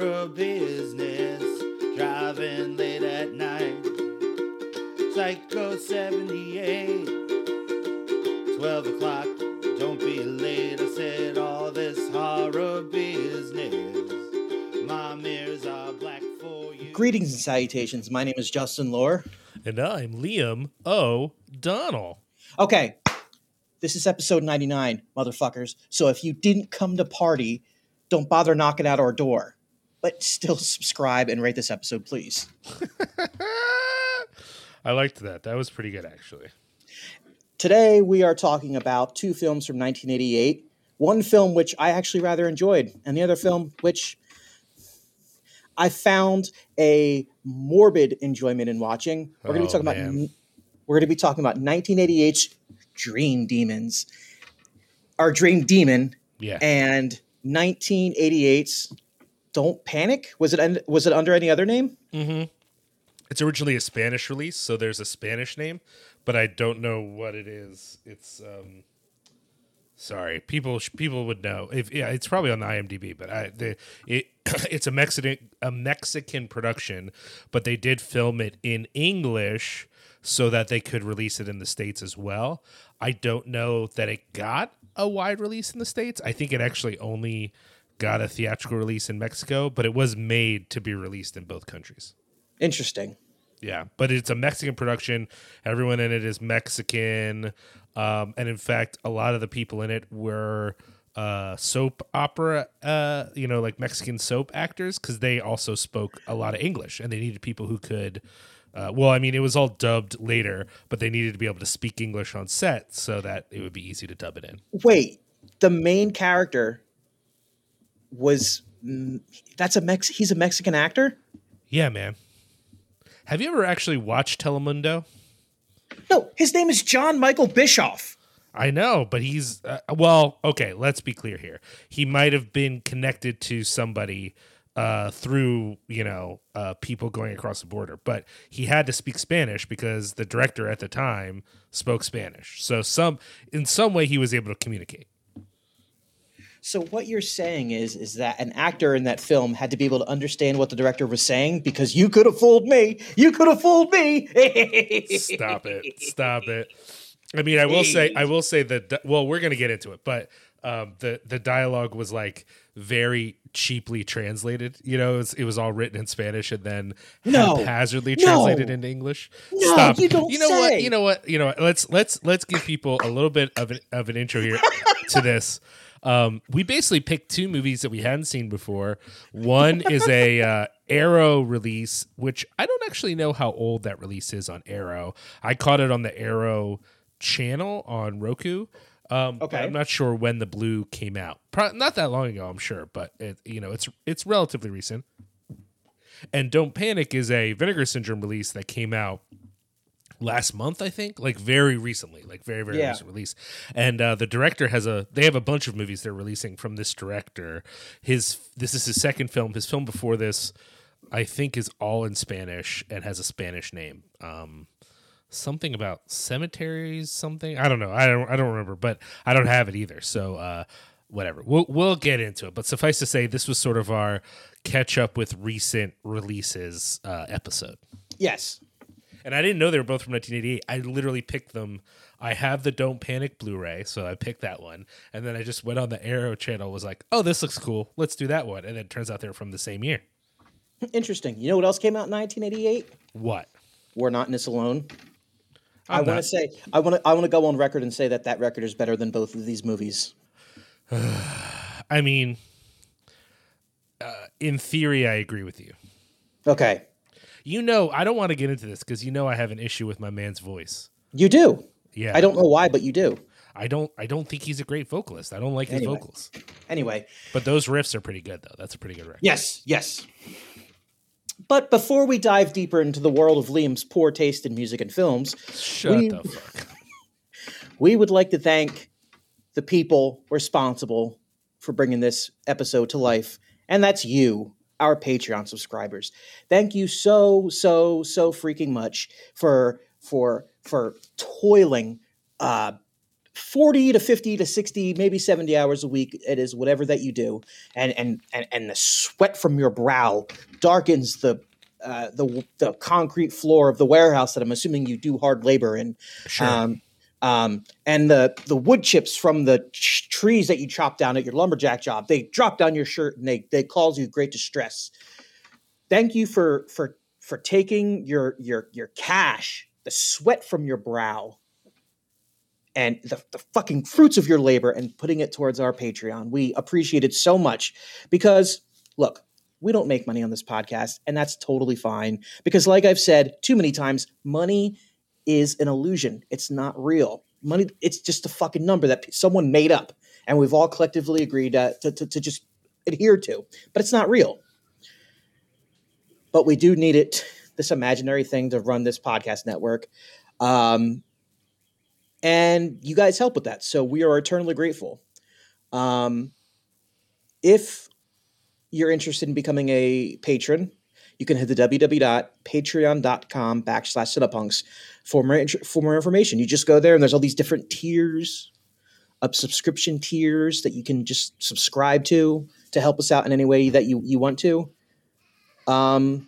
horror business. Driving late at night. Psycho 78. 12 o'clock. Don't be late. I said all this horror business. My mirrors are black for you. Greetings and salutations. My name is Justin Lohr. And I'm Liam O'Donnell. Okay, this is episode 99, motherfuckers. So if you didn't come to party, don't bother knocking at our door. But still subscribe and rate this episode, please. I liked that. That was pretty good, actually. Today we are talking about two films from 1988. One film which I actually rather enjoyed, and the other film which I found a morbid enjoyment in watching. We're going to be Oh, talking about man. we're going to be talking about 1988's Dream Demons. Our Dream Demon Yeah. and 1988's Don't Panic. Was it was it under any other name? mm-hmm. It's originally a Spanish release, so there's a Spanish name, but I don't know what it is. It's um sorry. People people would know. If yeah, it's probably on the IMDb, but I the it it's a Mexican a Mexican production, but they did film it in English so that they could release it in the states as well. I don't know that it got a wide release in the states. I think it actually only got a theatrical release in Mexico, but it was made to be released in both countries. Interesting. Yeah, but it's a Mexican production. Everyone in it is Mexican, um, and in fact, a lot of the people in it were uh, soap opera, uh, you know, like Mexican soap actors, because they also spoke a lot of English, and they needed people who could. Uh, well, I mean, it was all dubbed later, but they needed to be able to speak English on set so that it would be easy to dub it in. Wait, the main character was that's a Mex he's a Mexican actor? Yeah, man. Have you ever actually watched Telemundo? No, his name is Jon Michael Bischof. I know, but he's uh, well. Okay, let's be clear here. He might have been connected to somebody uh, through you know uh, people going across the border, but he had to speak Spanish because the director at the time spoke Spanish. So some in some way he was able to communicate. So what you're saying is is that an actor in that film had to be able to understand what the director was saying because you could have fooled me. You could have fooled me. Stop it! Stop it! I mean, I will say, I will say that. Well, we're gonna get into it, but um, the the dialogue was like very cheaply translated. You know, it was, it was all written in Spanish and then No. haphazardly No. translated into English. No, Stop! you don't You know say. what? You know what? You know what? Let's let's let's give people a little bit of an of an intro here to this. Um, we basically picked two movies that we hadn't seen before. One is a uh, Arrow release, which I don't actually know how old that release is on Arrow. I caught it on the Arrow channel on Roku. Um, Okay. I'm not sure when the blue came out. Pro- not that long ago, I'm sure, but it, you know, it's it's relatively recent. And Don't Panic is a Vinegar Syndrome release that came out last month, I think, like very recently, like very very Yeah. recent release. And uh, the director has a they have a bunch of movies they're releasing from this director. His this is his second film. His film before this, I think, is all in Spanish and has a Spanish name. Um, something about cemeteries, something I don't know. I don't I don't remember, but I don't have it either. So uh, whatever. We'll we'll get into it. But suffice to say, this was sort of our catch up with recent releases uh, episode. yes. And I didn't know they were both from 1988. I literally picked them. I have the Don't Panic Blu-ray, so I picked that one. And then I just went on the Arrow channel, was like, "Oh, this looks cool. Let's do that one." And then it turns out they're from the same year. Interesting. You know what else came out in 1988? What? We're not in this alone. i I'm want to say I want to I want to go on record and say that that record is better than both of these movies. I mean, uh, in theory, I agree with you. Okay. You know, I don't want to get into this because you know I have an issue with my man's voice. You do. Yeah, I don't know why, but you do. I don't. I don't think he's a great vocalist. I don't like his Anyway. vocals. Anyway, But those riffs are pretty good, though. That's a pretty good record. yes, yes. But before we dive deeper into the world of Liam's poor taste in music and films, Shut We- the fuck. we would like to thank the people responsible for bringing this episode to life, and that's you, our Patreon subscribers. Thank you so so so freaking much for for for toiling uh 40 to 50 to 60 maybe 70 hours a week it is whatever that you do and and and, and the sweat from your brow darkens the uh, the the concrete floor of the warehouse that I'm assuming you do hard labor in. Sure. Um, um, and the the wood chips from the ch- trees that you chop down at your lumberjack job, they drop down your shirt and they they cause you great distress. Thank you for for for taking your your your cash, the sweat from your brow, and the, the fucking fruits of your labor and putting it towards our Patreon. We appreciate it so much because look, we don't make money on this podcast, and that's totally fine. Because, like I've said too many times, money is an illusion. It's not real. Money, it's just a fucking number that someone made up, and we've all collectively agreed to, to, to, to just adhere to. But it's not real. But we do need it, this imaginary thing to run this podcast network. Um, and you guys help with that. So we are eternally grateful. Um, if you're interested in becoming a patron, you can head to www.patreon.com backslash cinepunx for more, for more information. You just go there and there's all these different tiers of subscription tiers that you can just subscribe to to help us out in any way that you, you want to. Um,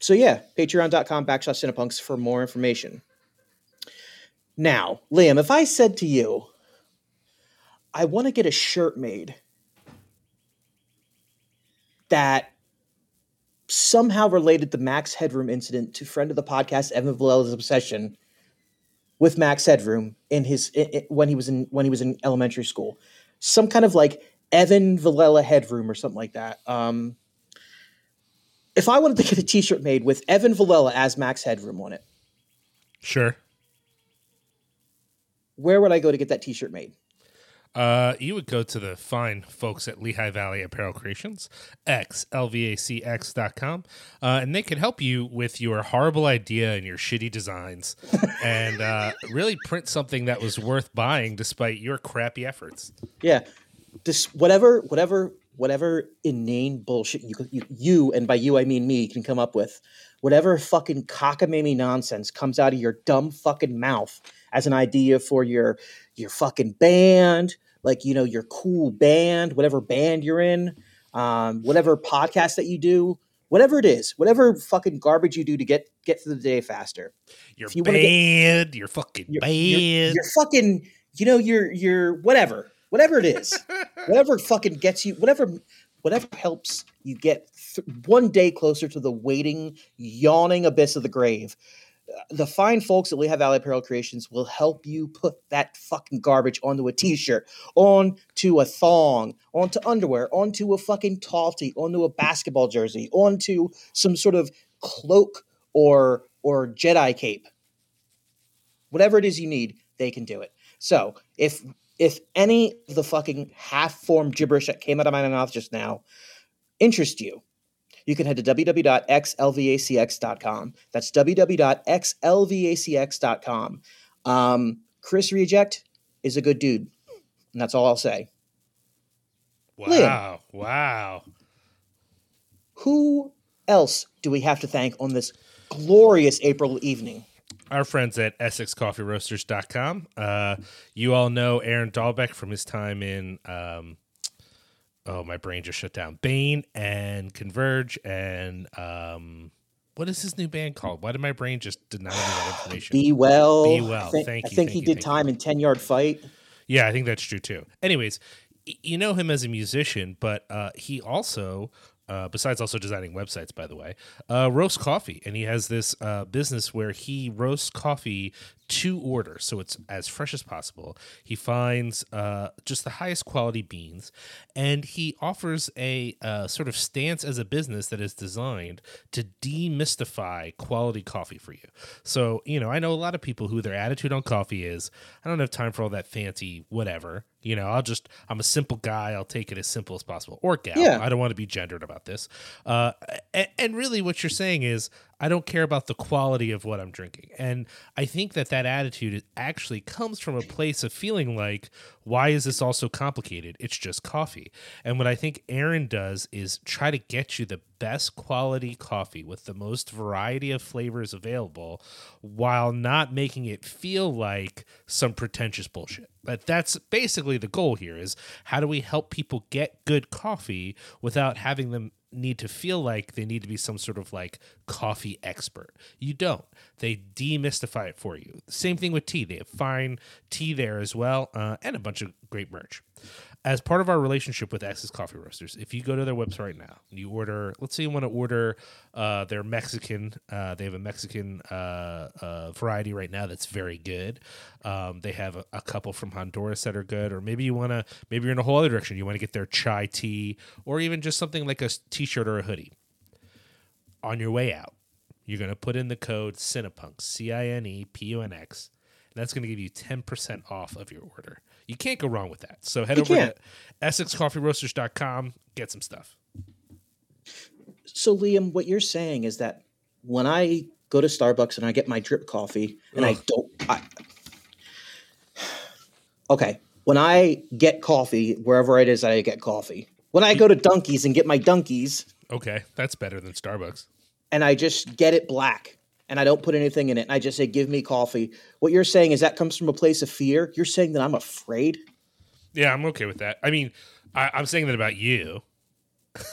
so yeah, patreon.com backslash cinepunx for more information. Now, Liam, if I said to you, I want to get a shirt made that somehow related the Max Headroom incident to friend of the podcast Evan Villela's obsession with Max Headroom in his in, when he was in when he was in elementary school. Some kind of like Evan Villela Headroom or something like that. Um, if I wanted to get a T-shirt made with Evan Villela as Max Headroom on it, Sure. where would I go to get that T-shirt made? Uh, you would go to the fine folks at Lehigh Valley Apparel Creations, xlvacx.com, uh, and they can help you with your horrible idea and your shitty designs and uh, really print something that was worth buying despite your crappy efforts. Yeah, this whatever whatever whatever inane bullshit you you, you and by you I mean me can come up with, whatever fucking cockamamie nonsense comes out of your dumb fucking mouth as an idea for your your fucking band, like you know your cool band, whatever band you're in, um, whatever podcast that you do. Whatever it is, whatever fucking garbage you do to get get through the day faster, Your If you get- band, your fucking your, band. your, your fucking, you know, your your whatever, whatever it is, whatever fucking gets you, whatever, whatever helps you get th- one day closer to the waiting, yawning abyss of the grave. The fine folks at Lehigh Valley Apparel Creations will help you put that fucking garbage onto a t-shirt, onto a thong, onto underwear, onto a fucking tofty, onto a basketball jersey, onto some sort of cloak or or Jedi cape whatever it is you need, they can do it. So if if any of the fucking half formed gibberish that came out of my mouth just now interest you, you can head to www.xlvacx.com. That's www.xlvacx.com. Um, Chris Reject is a good dude, and that's all I'll say. wow, wow. Who else do we have to thank on this glorious April evening? our friends at EssexCoffeeRoasters.com. Uh, you all know Aaron Dalbec from his time in, um, oh, my brain just shut down. Bane and Converge and um, what is his new band called? Why did my brain just deny me that information? Be well. Be well. I think, Thank I you, think he you, did time in 10 yard fight. Yeah, I think that's true too. Anyways, you know him as a musician, but uh, he also, uh, besides also designing websites, by the way, uh, roasts coffee, and he has this uh, business where he roasts coffee to order, so it's as fresh as possible. He finds uh, just the highest quality beans, and he offers a uh, sort of stance as a business that is designed to demystify quality coffee for you. So, you know, I know a lot of people who their attitude on coffee is, I don't have time for all that fancy whatever. You know, I'll just, I'm a simple guy. I'll take it as simple as possible. Or gal. Yeah. I don't want to be gendered about this. Uh, and, and really, what you're saying is, I don't care about the quality of what I'm drinking. And I think that that attitude actually comes from a place of feeling like, why is this all so complicated? It's just coffee. And what I think Aaron does is try to get you the best quality coffee with the most variety of flavors available while not making it feel like some pretentious bullshit. But that's basically the goal here is how do we help people get good coffee without having them need to feel like they need to be some sort of like coffee expert. You don't. They demystify it for you. Same thing with tea. They have fine tea there as well, uh, and a bunch of great merch as part of our relationship with Essex Coffee Roasters, if you go to their website right now, you order, let's say you want to order uh, their Mexican, uh, they have a Mexican uh, uh, variety right now that's very good. Um, they have a, a, couple from Honduras that are good, or maybe you want to, maybe you're in a whole other direction. You want to get their chai tea, or even just something like a t shirt or a hoodie. On your way out, you're going to put in the code Cinepunk, C I N E P U N X, and that's going to give you 10% off of your order. You can't go wrong with that. So head you over can't. to EssexCoffeeRoasters.com, get some stuff. So, Liam, what you're saying is that when I go to Starbucks and I get my drip coffee and Ugh. I don't. I, okay. When I get coffee, wherever it is I get coffee, when I go to Dunkies and get my Dunkies. Okay. That's better than Starbucks. And I just get it black and I don't put anything in it. And I just say, give me coffee. What you're saying is that comes from a place of fear. You're saying that I'm afraid. Yeah, I'm okay with that. I mean, I, am saying that about you. I don't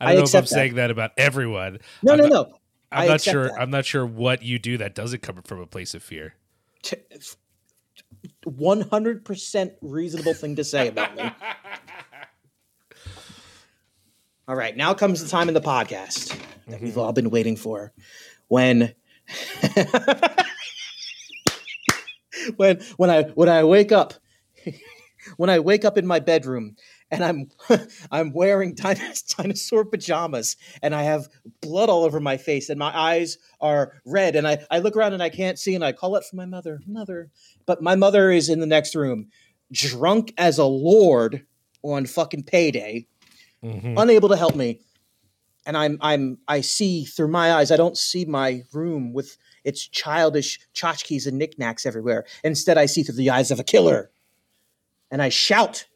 I know if I'm that. saying that about everyone. No, I'm no, not, no. I'm I not sure. That. I'm not sure what you do that doesn't come from a place of fear. One hundred percent reasonable thing to say about me. All right, now comes the time in the podcast that mm-hmm. we've all been waiting for when when when I when I wake up when I wake up in my bedroom and I'm I'm wearing dinosaur pajamas and I have blood all over my face and my eyes are red and I, I look around and I can't see and I call it for my mother, mother. But my mother is in the next room, drunk as a lord on fucking payday, mm-hmm. unable to help me and I'm I'm I see through my eyes. I don't see my room with its childish tchotchkes and knickknacks everywhere. Instead, I see through the eyes of a killer, and I shout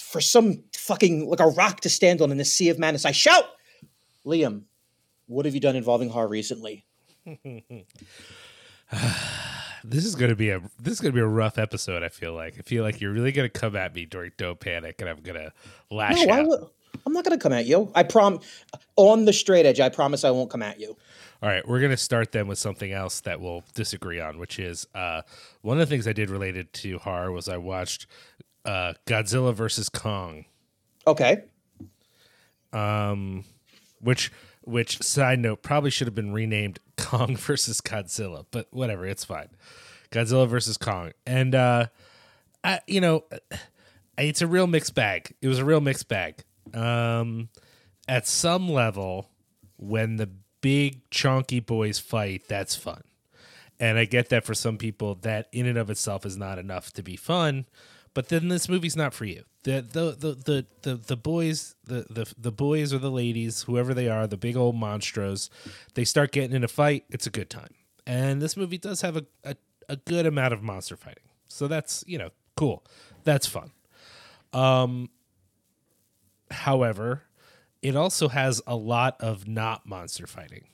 for some fucking like a rock to stand on in the sea of madness. I shout, Liam, what have you done involving Har recently? this is gonna be a this is gonna be a rough episode. I feel like I feel like you're really gonna come at me during Don't Panic, and I'm gonna lash no, out. I'm not going to come at you. I prom on the straight edge. I promise I won't come at you. All right, we're going to start then with something else that we'll disagree on, which is uh, one of the things I did related to horror was I watched uh, Godzilla versus Kong. Okay. Um, which which side note probably should have been renamed Kong versus Godzilla, but whatever, it's fine. Godzilla versus Kong, and uh, I, you know, it's a real mixed bag. It was a real mixed bag. Um, at some level, when the big chunky boys fight, that's fun. And I get that for some people, that in and of itself is not enough to be fun. But then this movie's not for you. The the the the the, the boys, the, the the boys or the ladies, whoever they are, the big old monstros, they start getting in a fight. It's a good time. And this movie does have a, a, a good amount of monster fighting. So that's, you know, cool. That's fun. Um, However, it also has a lot of not monster fighting.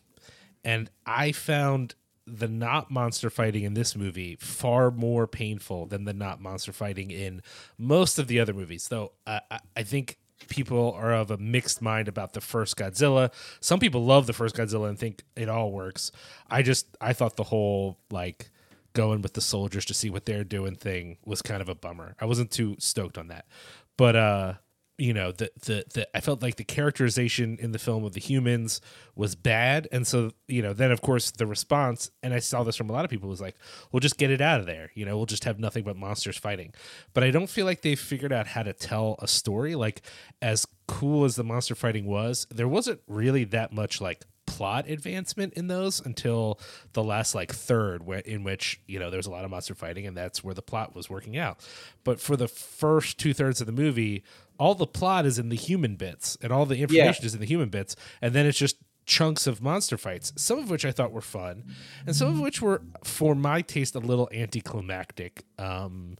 And I found the not monster fighting in this movie far more painful than the not monster fighting in most of the other movies. Though I think people are of a mixed mind about the first Godzilla. Some people love the first Godzilla and think it all works. I just I thought the whole like going with the soldiers to see what they're doing thing was kind of a bummer. I wasn't too stoked on that. But uh you know the, the the I felt like the characterization in the film of the humans was bad, and so you know then of course the response, and I saw this from a lot of people was like, we'll just get it out of there, you know, we'll just have nothing but monsters fighting. But I don't feel like they figured out how to tell a story. Like as cool as the monster fighting was, there wasn't really that much like plot advancement in those until the last like third in which you know there's a lot of monster fighting and that's where the plot was working out but for the first two thirds of the movie all the plot is in the human bits and all the information yeah. is in the human bits and then it's just chunks of monster fights, some of which I thought were fun, and some of which were, for my taste, a little anticlimactic. Um,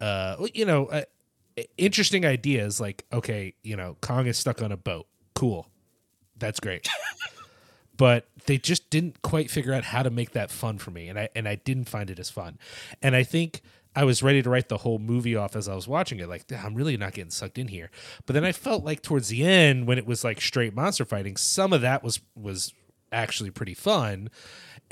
uh, you know, uh, interesting ideas like, okay, you know, Kong is stuck on a boat. Cool, that's great. but they just didn't quite figure out how to make that fun for me, and I and I didn't find it as fun. And I think I was ready to write the whole movie off as I was watching it. Like, I'm really not getting sucked in here. But then I felt like towards the end, when it was like straight monster fighting, some of that was was actually pretty fun.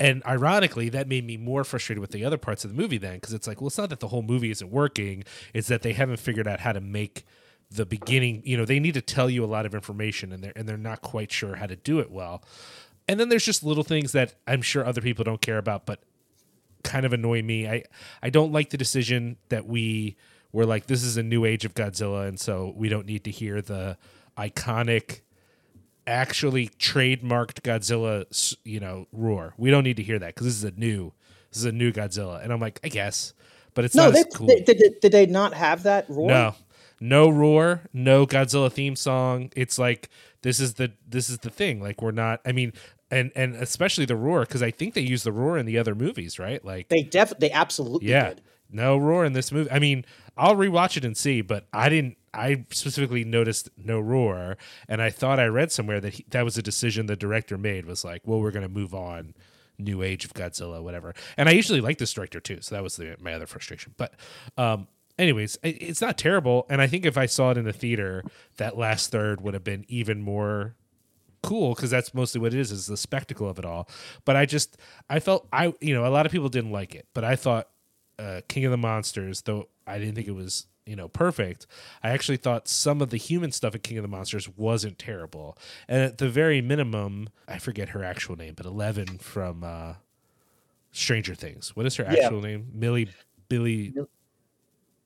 And ironically, that made me more frustrated with the other parts of the movie then, because it's like, well, it's not that the whole movie isn't working; it's that they haven't figured out how to make the beginning. You know, they need to tell you a lot of information, and they're and they're not quite sure how to do it well. And then there's just little things that I'm sure other people don't care about, but kind of annoy me. I I don't like the decision that we were like this is a new age of Godzilla and so we don't need to hear the iconic actually trademarked Godzilla you know roar. We don't need to hear that cuz this is a new this is a new Godzilla and I'm like I guess but it's no, not they, cool. they, did, did they not have that roar? No. No roar, no Godzilla theme song. It's like this is the this is the thing. Like we're not I mean, and and especially the roar because I think they use the roar in the other movies, right? Like they def they absolutely yeah, did. no roar in this movie. I mean, I'll rewatch it and see, but I didn't. I specifically noticed no roar, and I thought I read somewhere that he, that was a decision the director made. Was like, well, we're going to move on, new age of Godzilla, whatever. And I usually like this director too, so that was the, my other frustration. But um, anyways, it's not terrible, and I think if I saw it in the theater, that last third would have been even more cool because that's mostly what it is is the spectacle of it all. But i just i felt i you know a lot of people didn't like it but i thought uh, king of the monsters though i didn't think it was you know perfect i actually thought some of the human stuff at king of the monsters wasn't terrible. And at the very minimum i forget her actual name but 11 from uh stranger things. What is her Yeah. actual name? Millie billy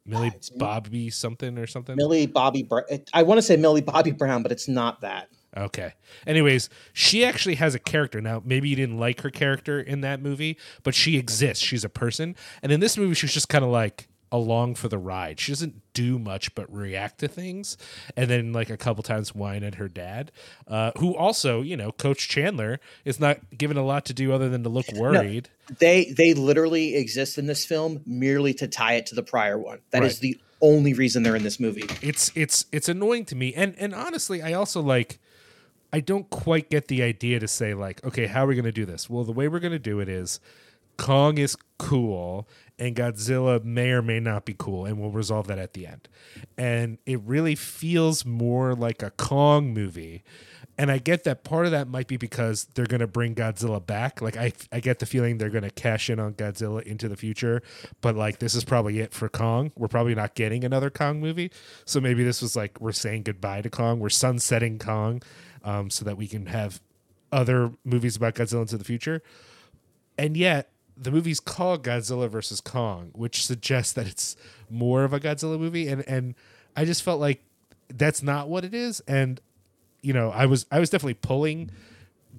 millie It's bobby something or something Millie Bobby Brown. I want to say Millie Bobby Brown, but it's not that. Okay. Anyways, she actually has a character. Now, maybe you didn't like her character in that movie, but she exists. She's a person. And in this movie, she's just kind of like along for the ride. She doesn't do much but react to things. And then, like, a couple times whine at her dad, uh, who also, you know, Coach Chandler is not given a lot to do other than to look worried. They they literally exist in this film merely to tie it to the prior one. That is Right. the only reason they're in this movie. it's it's it's annoying to me and and honestly i also like i don't quite get the idea to say like okay how are we going to do this well the way we're going to do it is kong is cool and godzilla may or may not be cool and we'll resolve that at the end and it really feels more like a kong movie and I get that part of that might be because they're going to bring Godzilla back. Like I, I get the feeling they're going to cash in on Godzilla into the future, but like this is probably it for Kong. We're probably not getting another Kong movie, so maybe this was like we're saying goodbye to Kong. We're sunsetting Kong, um, so that we can have other movies about Godzilla into the future. And yet the movie's called Godzilla versus Kong, which suggests that it's more of a Godzilla movie, and and I just felt like that's not what it is, and you know, I was I was definitely pulling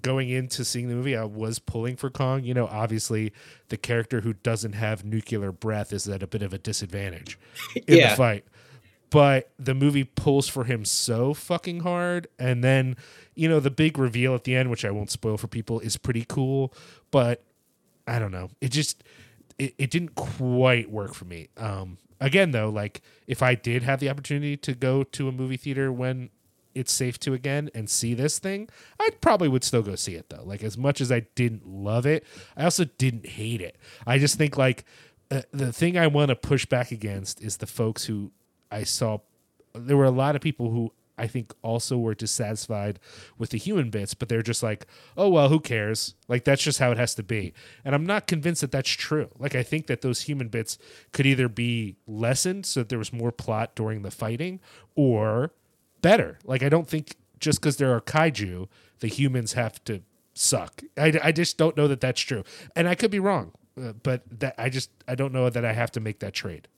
going into seeing the movie. I was pulling for Kong. You know, obviously the character who doesn't have nuclear breath is at a bit of a disadvantage in Yeah. the fight. But the movie pulls for him so fucking hard, and then you know the big reveal at the end, which I won't spoil for people, is pretty cool. But I don't know. It just it, it didn't quite work for me. Um again though, like if I did have the opportunity to go to a movie theater when it's safe to again and see this thing, I probably would still go see it though. Like as much as I didn't love it, I also didn't hate it. I just think like uh, the thing I want to push back against is the folks who I saw there were a lot of people who I think also were dissatisfied with the human bits, but they're just like, oh, well, who cares? Like, that's just how it has to be. And I'm not convinced that that's true. Like, I think that those human bits could either be lessened so that there was more plot during the fighting or better. Like, I don't think just because there are kaiju, the humans have to suck. I, I just don't know that that's true. And I could be wrong, uh, but that I just, I don't know that I have to make that trade.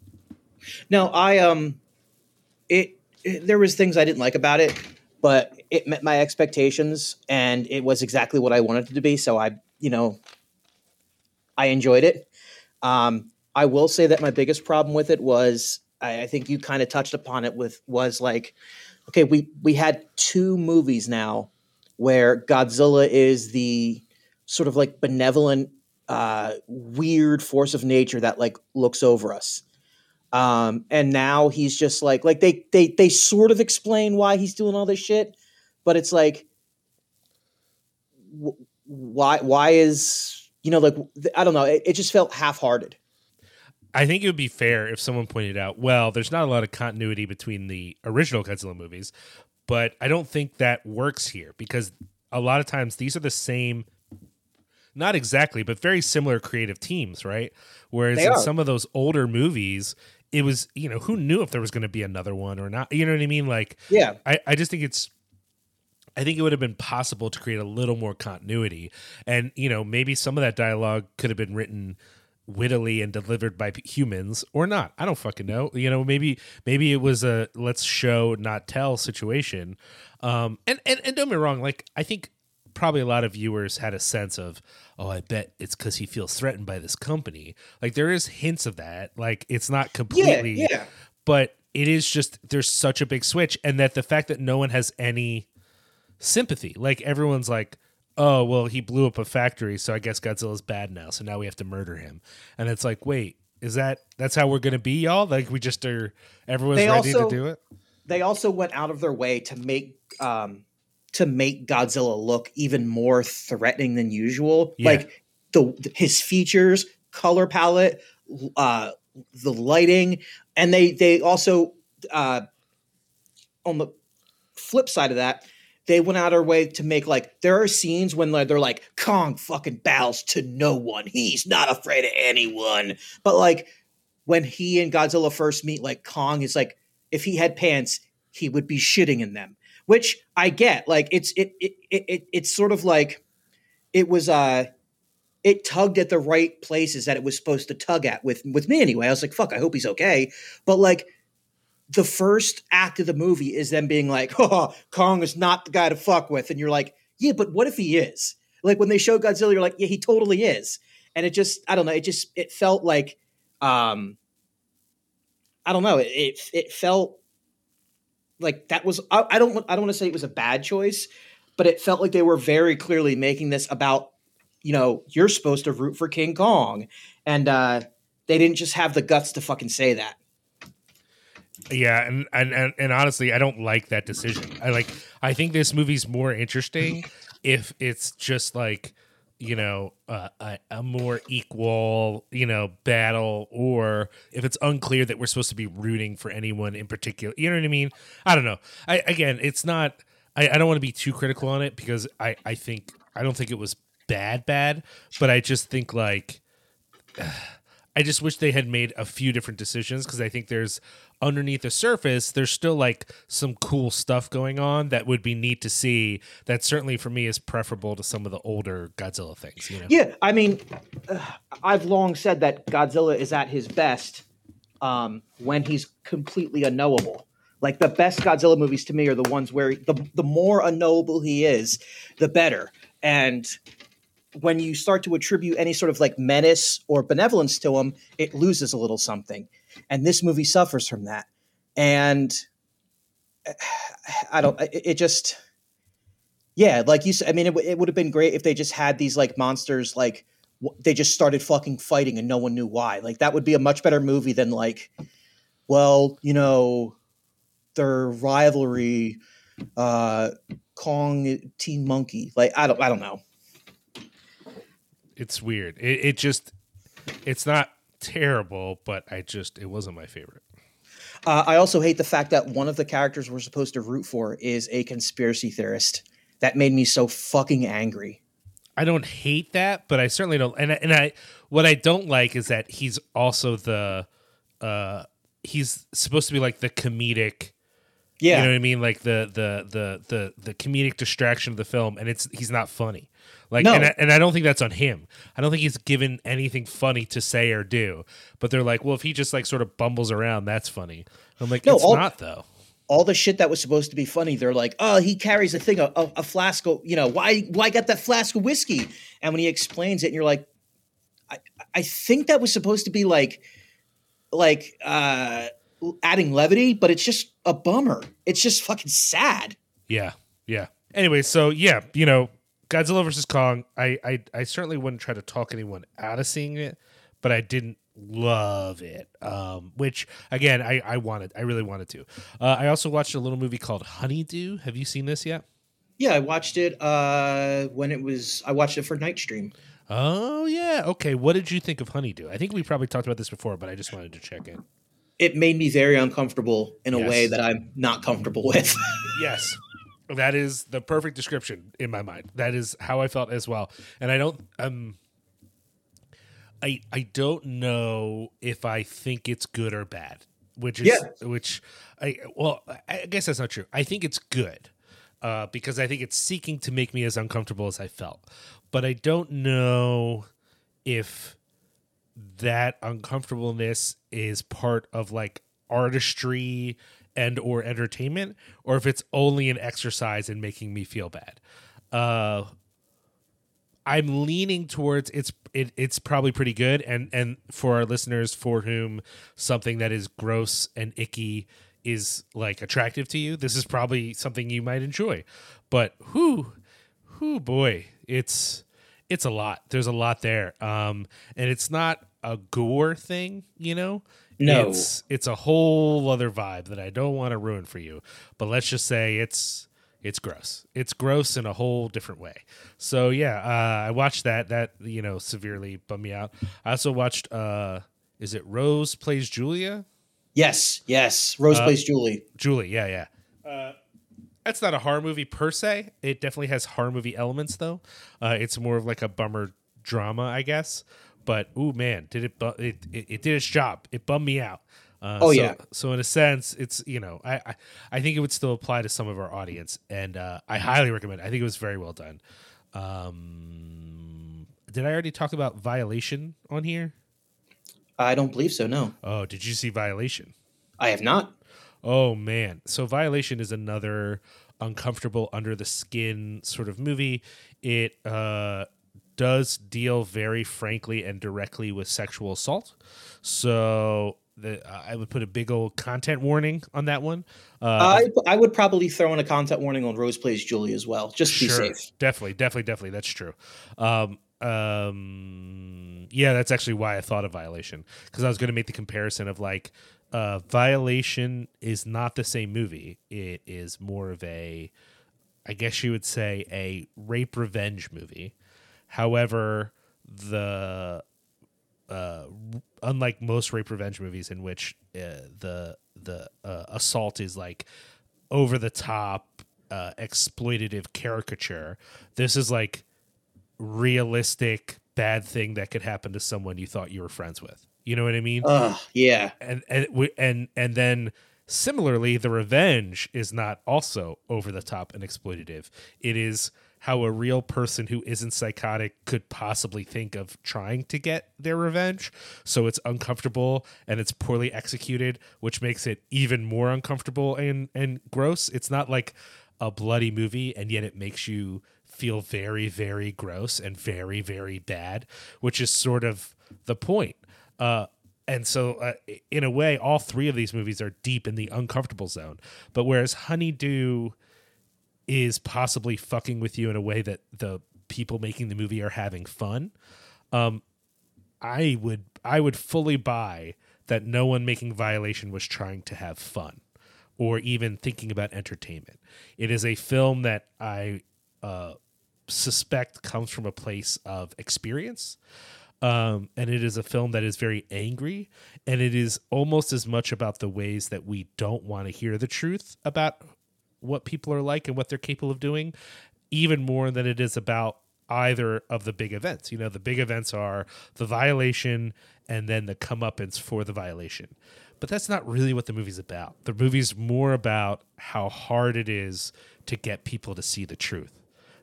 No, I um, it, it there was things I didn't like about it, but it met my expectations, and it was exactly what I wanted it to be. So I, you know, I enjoyed it. Um, I will say that my biggest problem with it was I, I think you kind of touched upon it with was like, okay, we we had two movies now where Godzilla is the sort of like benevolent, uh, weird force of nature that like looks over us. Um, and now he's just like like they they they sort of explain why he's doing all this shit, but it's like wh- why why is you know like I don't know it, it just felt half hearted. I think it would be fair if someone pointed out, well, there's not a lot of continuity between the original Godzilla movies, but I don't think that works here because a lot of times these are the same not exactly, but very similar creative teams, right? Whereas in some of those older movies, it was, you know, who knew if there was going to be another one or not? You know what I mean? Like, Yeah, I, I just think it's I think it would have been possible to create a little more continuity. And, you know, maybe some of that dialogue could have been written wittily and delivered by humans or not. I don't fucking know. You know, maybe maybe it was a let's show not tell situation. Um and and, and don't get me wrong, like I think probably a lot of viewers had a sense of, oh, I bet it's because he feels threatened by this company. Like there is hints of that. Like it's not yeah, completely yeah. but it is just there's such a big switch and that the fact that no one has any sympathy like everyone's like oh well he blew up a factory so i guess godzilla's bad now so now we have to murder him and it's like wait is that that's how we're gonna be y'all like we just are everyone's They ready also- to do it They also went out of their way to make um to make Godzilla look even more threatening than usual. Yeah. Like the his features, color palette, uh the lighting, and they they also uh on the flip side of that, they went out of their way to make like there are scenes when like, they're like Kong fucking bows to no one. He's not afraid of anyone. But like when he and Godzilla first meet, like Kong is like if he had pants, he would be shitting in them. Which I get. Like it's it it it, it it's sort of like it was uh it tugged at the right places that it was supposed to tug at with with me anyway. I was like, fuck, I hope he's okay. But like the first act of the movie is them being like, oh, Kong is not the guy to fuck with. And you're like, yeah, but what if he is? Like when they show Godzilla, you're like, yeah, he totally is. And it just, I don't know, it just, it felt like, um, I don't know, it, it, it felt like that was, I, I don't, I don't want to say it was a bad choice, but it felt like they were very clearly making this about, you know, you're supposed to root for King Kong. And, uh, they didn't just have the guts to fucking say that. yeah and, and and and honestly i don't like that decision i like i think this movie's more interesting if it's just like you know uh, a, a more equal you know battle or if it's unclear that we're supposed to be rooting for anyone in particular you know what i mean? I don't know. I again it's not i, I don't want to be too critical on it because i i think i don't think it was bad bad but i just think like I just wish they had made a few different decisions because I think there's underneath the surface, there's still like some cool stuff going on that would be neat to see. That certainly for me is preferable to some of the older Godzilla things. You know, Yeah, I mean, uh, I've long said that Godzilla is at his best um, when he's completely unknowable. Like the best Godzilla movies to me are the ones where the the more unknowable he is, the better. And when you start to attribute any sort of like menace or benevolence to him, it loses a little something. And this movie suffers from that. And I don't. It, it just. Yeah, like you said, I mean, it, it would have been great if they just had these like monsters, like they just started fucking fighting and no one knew why. Like that would be a much better movie than like, well, you know, their rivalry, uh, Kong Teen Monkey. Like I don't, I don't know. It's weird. It, it just, it's not terrible, but I just, it wasn't my favorite. Uh, I also hate the fact that one of the characters we're supposed to root for is a conspiracy theorist. That made me so fucking angry. I don't hate that, but I certainly don't. And I- and I, what I don't like is that he's also the, uh, he's supposed to be like the comedic. Yeah, You know what I mean? Like the the the the the comedic distraction of the film, and it's he's not funny. Like, No. and I, and I don't think that's on him. I don't think he's given anything funny to say or do. But they're like, well, if he just like sort of bumbles around, that's funny. I'm like, No, it's all- not though. all the shit that was supposed to be funny, they're like, oh, he carries a thing, a, a, a flask of, you know, why, why got that flask of whiskey? And when he explains it, and you're like, I, I think that was supposed to be like, like, uh, adding levity, but it's just a bummer. It's just fucking sad. Yeah, yeah. anyway, so yeah, you know, Godzilla versus Kong. I, I I certainly wouldn't try to talk anyone out of seeing it, but I didn't love it. Um, which again, I I wanted, I really wanted to. Uh, I also watched a little movie called Honeydew. Have you seen this yet? Yeah, I watched it uh, when it was. I watched it for Nightstream. Oh yeah. Okay. What did you think of Honeydew? I think we probably talked about this before, but I just wanted to check in. It made me very uncomfortable in a Yes. way that I'm not comfortable with. Yes. That is the perfect description in my mind. That is how I felt as well. And I don't um I I don't know if I think it's good or bad. Which is which I well, I guess that's not true. I think it's good. Uh because I think it's seeking to make me as uncomfortable as I felt. But I don't know if that uncomfortableness is part of like artistry and or entertainment or if it's only an exercise in making me feel bad. Uh i'm leaning towards it's it, it's probably pretty good. And and for our listeners for whom something that is gross and icky is like attractive to you this is probably something you might enjoy. But who who boy it's it's a lot. There's a lot there. Um and it's not a gore thing you know No. it's it's a whole other vibe that i don't want to ruin for you but let's just say it's it's gross it's gross in a whole different way so yeah uh i watched that that you know severely bummed me out i also watched uh is it rose plays julia yes, yes. Rose Uh, plays Julie. Julie, yeah, yeah. Uh, that's not a horror movie per se. It definitely has horror movie elements, though. Uh, it's more of like a bummer drama, I guess. But ooh, man, did it? Bu- it, it it did its job. It bummed me out. Uh, Oh, so, yeah. So in a sense, it's you know, I, I I think it would still apply to some of our audience, and uh, I highly recommend. it. I think it was very well done. Um, did I already talk about Violation on here? I don't believe so. No, Oh, did you see Violation? I have not. Oh man. So Violation is another uncomfortable under the skin sort of movie. It uh does deal very frankly and directly with sexual assault. So the, I would put a big old content warning on that one. Uh, I I would probably throw in a content warning on Rose plays Julie as well, just to be safe. Definitely, definitely, definitely. That's true. Um, um, yeah, that's actually why I thought of Violation because I was going to make the comparison of like uh, Violation is not the same movie. It is more of a, I guess you would say, a rape revenge movie. However, the uh, unlike most rape revenge movies in which uh, the the uh, assault is like over the top uh, exploitative caricature, this is like realistic bad thing that could happen to someone you thought you were friends with. You know what I mean? Ugh, yeah. and and and and then similarly the revenge is not also over the top and exploitative it is how a real person who isn't psychotic could possibly think of trying to get their revenge. So it's uncomfortable and it's poorly executed which makes it even more uncomfortable and and gross. It's not like a bloody movie and yet it makes you feel very very gross and very very bad which is sort of the point. Uh and so uh, in a way all three of these movies are deep in the uncomfortable zone. But whereas honeydew is possibly fucking with you in a way that the people making the movie are having fun. Um i would i would fully buy that no one making violation was trying to have fun or even thinking about entertainment. It is a film that i uh suspect comes from a place of experience. Um, and it is a film that is very angry and it is almost as much about the ways that we don't want to hear the truth about what people are like and what they're capable of doing even more than it is about either of the big events. You know the big events are the violation and then the comeuppance for the violation. But that's not really what the movie's about. The movie's more about how hard it is to get people to see the truth.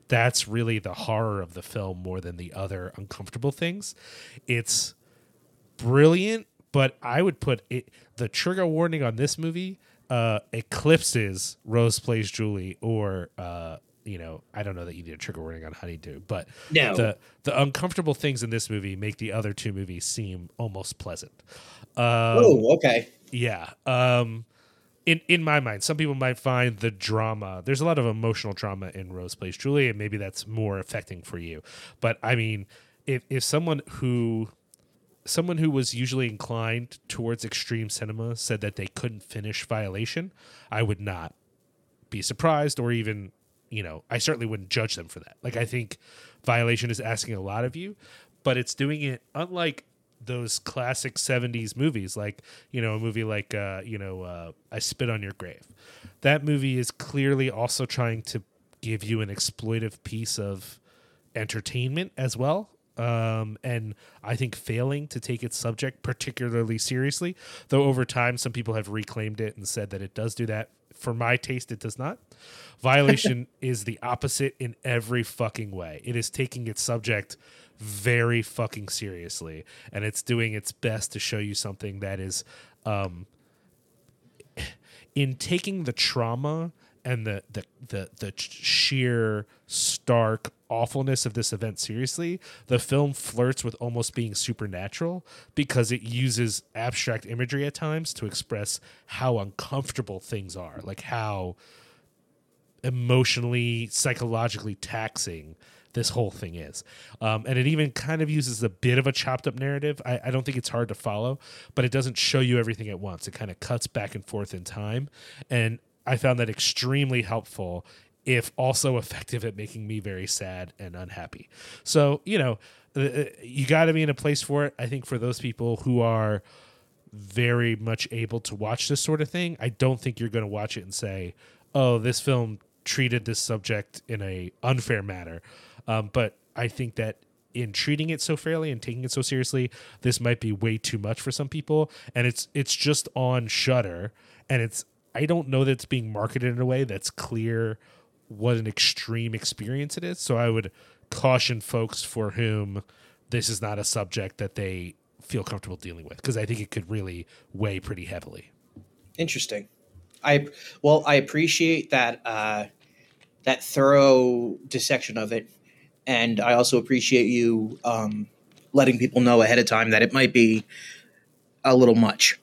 That's really the horror of the film more than the other uncomfortable things. It's brilliant, but I would put it the trigger warning on this movie uh eclipses Rose Plays Julie or uh you know, I don't know that you need a trigger warning on Honeydew, but No. the the uncomfortable things in this movie make the other two movies seem almost pleasant. Um, oh, okay. yeah. Um in in my mind, some people might find the drama. There's a lot of emotional drama in Rose Plays Julie, and maybe that's more affecting for you. But I mean, if if someone who someone who was usually inclined towards extreme cinema said that they couldn't finish Violation, I would not be surprised or even, you know, I certainly wouldn't judge them for that. Like I think Violation is asking a lot of you, but it's doing it unlike those classic 70s movies like you know a movie like uh you know uh i spit on your grave that movie is clearly also trying to give you an exploitive piece of entertainment as well um and i think failing to take its subject particularly seriously though over time some people have reclaimed it and said that it does do that. For my taste it does not. Violation is the opposite in every fucking way. It is taking its subject very fucking seriously and it's doing its best to show you something that is um in taking the trauma and the the the, the sheer stark awfulness of this event seriously the film flirts with almost being supernatural because it uses abstract imagery at times to express how uncomfortable things are like how emotionally psychologically taxing this whole thing is. Um, and it even kind of uses a bit of a chopped up narrative. I, I, don't think it's hard to follow, but it doesn't show you everything at once. It kind of cuts back and forth in time. And I found that extremely helpful, if also effective at making me very sad and unhappy. So, you know, uh, uh, you got to be in a place for it. I think for those people who are very much able to watch this sort of thing, I don't think you're going to watch it and say, oh, this film treated this subject in a unfair manner um, but I think that in treating it so fairly and taking it so seriously, this might be way too much for some people. And it's it's just on Shudder, and it's I don't know that it's being marketed in a way that's clear what an extreme experience it is. So I would caution folks for whom this is not a subject that they feel comfortable dealing with because I think it could really weigh pretty heavily. Interesting. I well, I appreciate that uh, that thorough dissection of it and I also appreciate you um, letting people know ahead of time that it might be a little much.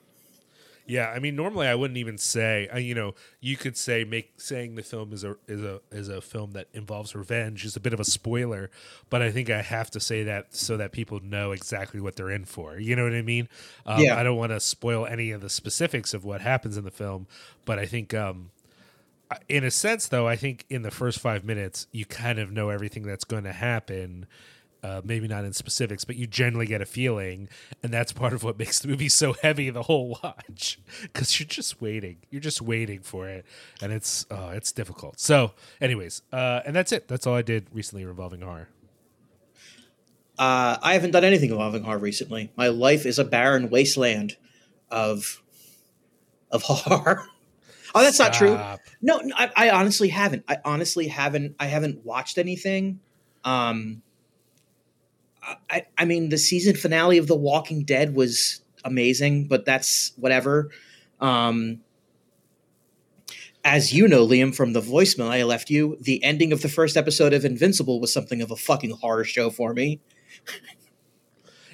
Yeah, I mean, normally I wouldn't even say. Uh, you know, you could say make saying the film is a is a is a film that involves revenge is a bit of a spoiler, but I think I have to say that so that people know exactly what they're in for. You know what I mean? Um, yeah. I don't want to spoil any of the specifics of what happens in the film, but I think um, in a sense, though, I think in the first five minutes, you kind of know everything that's going to happen. Uh, maybe not in specifics, but you generally get a feeling, and that's part of what makes the movie so heavy the whole watch because you're just waiting, you're just waiting for it, and it's uh, it's difficult. So, anyways, uh, and that's it. That's all I did recently revolving horror. Uh, I haven't done anything revolving horror recently. My life is a barren wasteland of of horror. Oh, that's Stop. not true. No, I, I, honestly haven't. I honestly haven't. I haven't watched anything. Um, I, I mean, the season finale of The Walking Dead was amazing, but that's whatever. Um, as you know, Liam, from the voicemail I left you, the ending of the first episode of Invincible was something of a fucking horror show for me.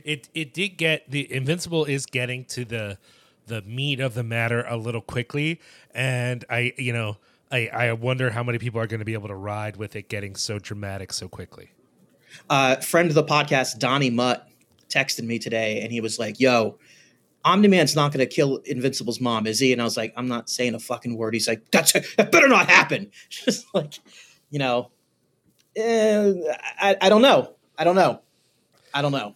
it it did get the Invincible is getting to the the meat of the matter a little quickly, and I you know I I wonder how many people are going to be able to ride with it getting so dramatic so quickly. Uh, friend of the podcast, Donnie Mutt, texted me today, and he was like, "Yo." Omni Man's not going to kill Invincible's mom, is he? And I was like, I'm not saying a fucking word. He's like, that's that better not happen. Just like, you know, eh, I, I don't know. I don't know. I don't know.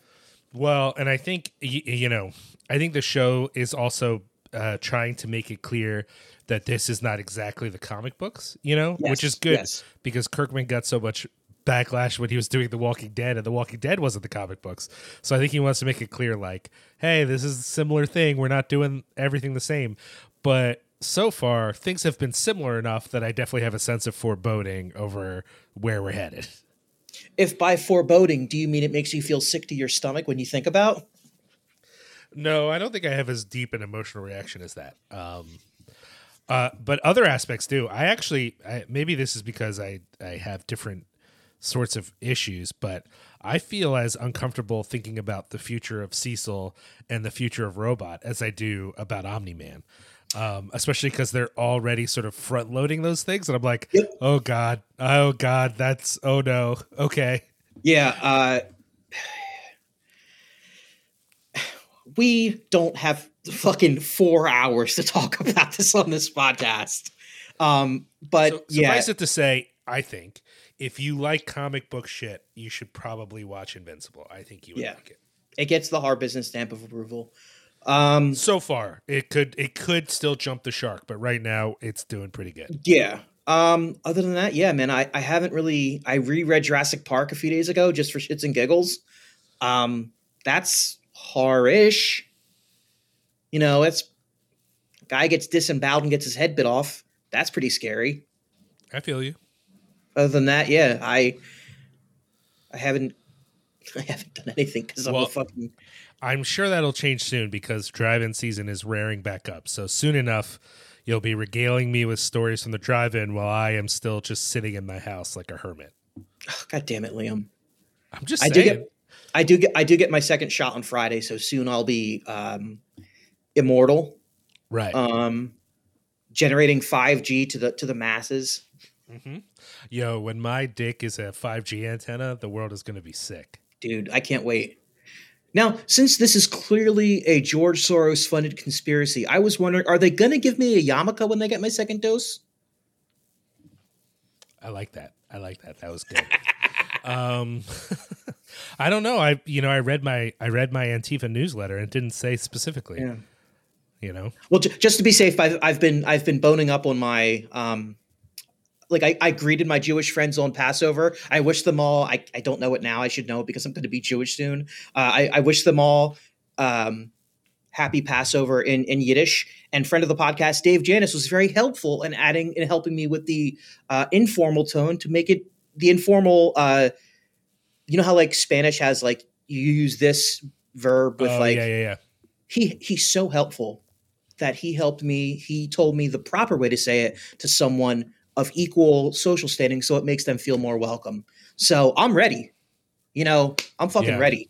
Well, and I think you know, I think the show is also uh, trying to make it clear that this is not exactly the comic books, you know, yes, which is good yes. because Kirkman got so much backlash when he was doing The Walking Dead, and The Walking Dead wasn't the comic books. So I think he wants to make it clear, like, hey, this is a similar thing. We're not doing everything the same, but so far things have been similar enough that I definitely have a sense of foreboding over where we're headed. If by foreboding, do you mean it makes you feel sick to your stomach when you think about? No, I don't think I have as deep an emotional reaction as that. Um, uh, but other aspects do. I actually, I, maybe this is because I I have different sorts of issues, but I feel as uncomfortable thinking about the future of Cecil and the future of Robot as I do about Omni Man. Um, especially because they're already sort of front loading those things, and I'm like, Yep. oh god, oh god, that's oh no, okay, Yeah, uh we don't have fucking 4 hours to talk about this on this podcast. Um but so, yeah, suffice it to say, I think if you like comic book shit, you should probably watch Invincible. I think you would Yeah. like it. it gets the hard business stamp of approval. Um So far, it could it could still jump the shark, but right now it's doing pretty good. Yeah. Um, other than that, yeah, man, I, I haven't really I reread Jurassic Park a few days ago just for shits and giggles. Um, that's horror-ish. You know, it's guy gets disemboweled and gets his head bit off. That's pretty scary. I feel you. Other than that, yeah, I I haven't I haven't done anything because I'm a fucking I'm sure that'll change soon because drive-in season is raring back up. So soon enough, you'll be regaling me with stories from the drive-in while I am still just sitting in my house like a hermit. Oh, God damn it, Liam. I'm just I saying. do get I do get I do get my second shot on Friday, so soon I'll be um immortal. right. um, generating 5G to the to the masses. Hmm Yo, when my dick is a 5G antenna, the world is going to be sick. Dude, I can't wait. Now, since this is clearly a George Soros funded conspiracy, I was wondering are they going to give me a yarmulke when they get my second dose? I like that. I like that. That was good. um, I don't know. I you know I read my I read my Antifa newsletter and didn't say specifically. Yeah. You know. Well, j- just to be safe, I've, I've been I've been boning up on my um, like I, I greeted my Jewish friends on Passover. I wish them all. I, I don't know it now. I should know it because I'm going to be Jewish soon. Uh, I, I wish them all um, happy Passover in in Yiddish. And friend of the podcast, Dave Janis, was very helpful in adding and helping me with the uh, informal tone to make it the informal. Uh, you know how like Spanish has like you use this verb with oh, like yeah, yeah, yeah. he he's so helpful that he helped me he told me the proper way to say it to someone of equal social standing so it makes them feel more welcome so i'm ready you know i'm fucking Yeah. ready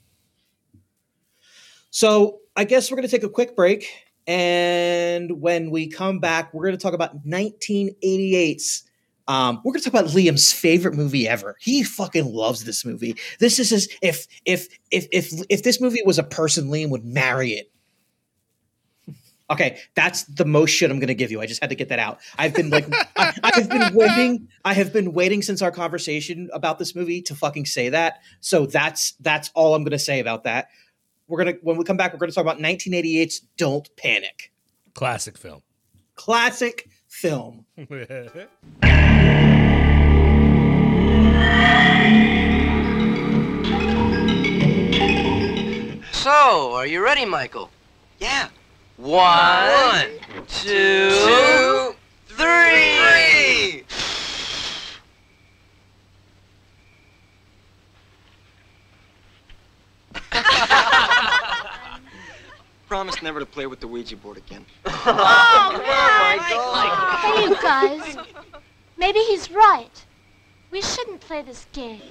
so i guess we're going to take a quick break and when we come back we're going to talk about 1988's um, we're going to talk about Liam's favorite movie ever. He fucking loves this movie. This is his. If if if if if this movie was a person, Liam would marry it. Okay, that's the most shit I'm going to give you. I just had to get that out. I've been like, I, I've been waiting. I have been waiting since our conversation about this movie to fucking say that. So that's that's all I'm going to say about that. We're gonna when we come back, we're going to talk about 1988's "Don't Panic," Classic film. classic film. So, are you ready, Michael? Yeah. One, two, three. Promise never to play with the Ouija board again. Oh, oh my! Hey, you guys. Maybe he's right. We shouldn't play this game.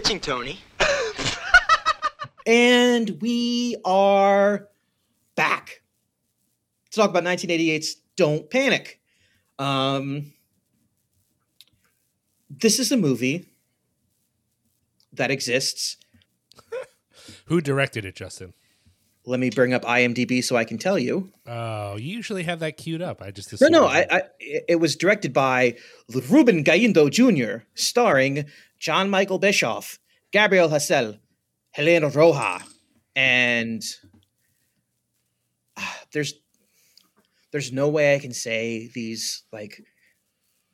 Bitching, Tony. And we are back to talk about 1988's Don't Panic. Um, this is a movie that exists. Who directed it, Justin? Let me bring up IMDb so I can tell you. Oh, you usually have that queued up. I just No, no, I, I, it was directed by Ruben Galindo Jr., starring Jon Michael Bischof, Gabriel Hassel, Helena Rojo, and ah, there's there's no way I can say these like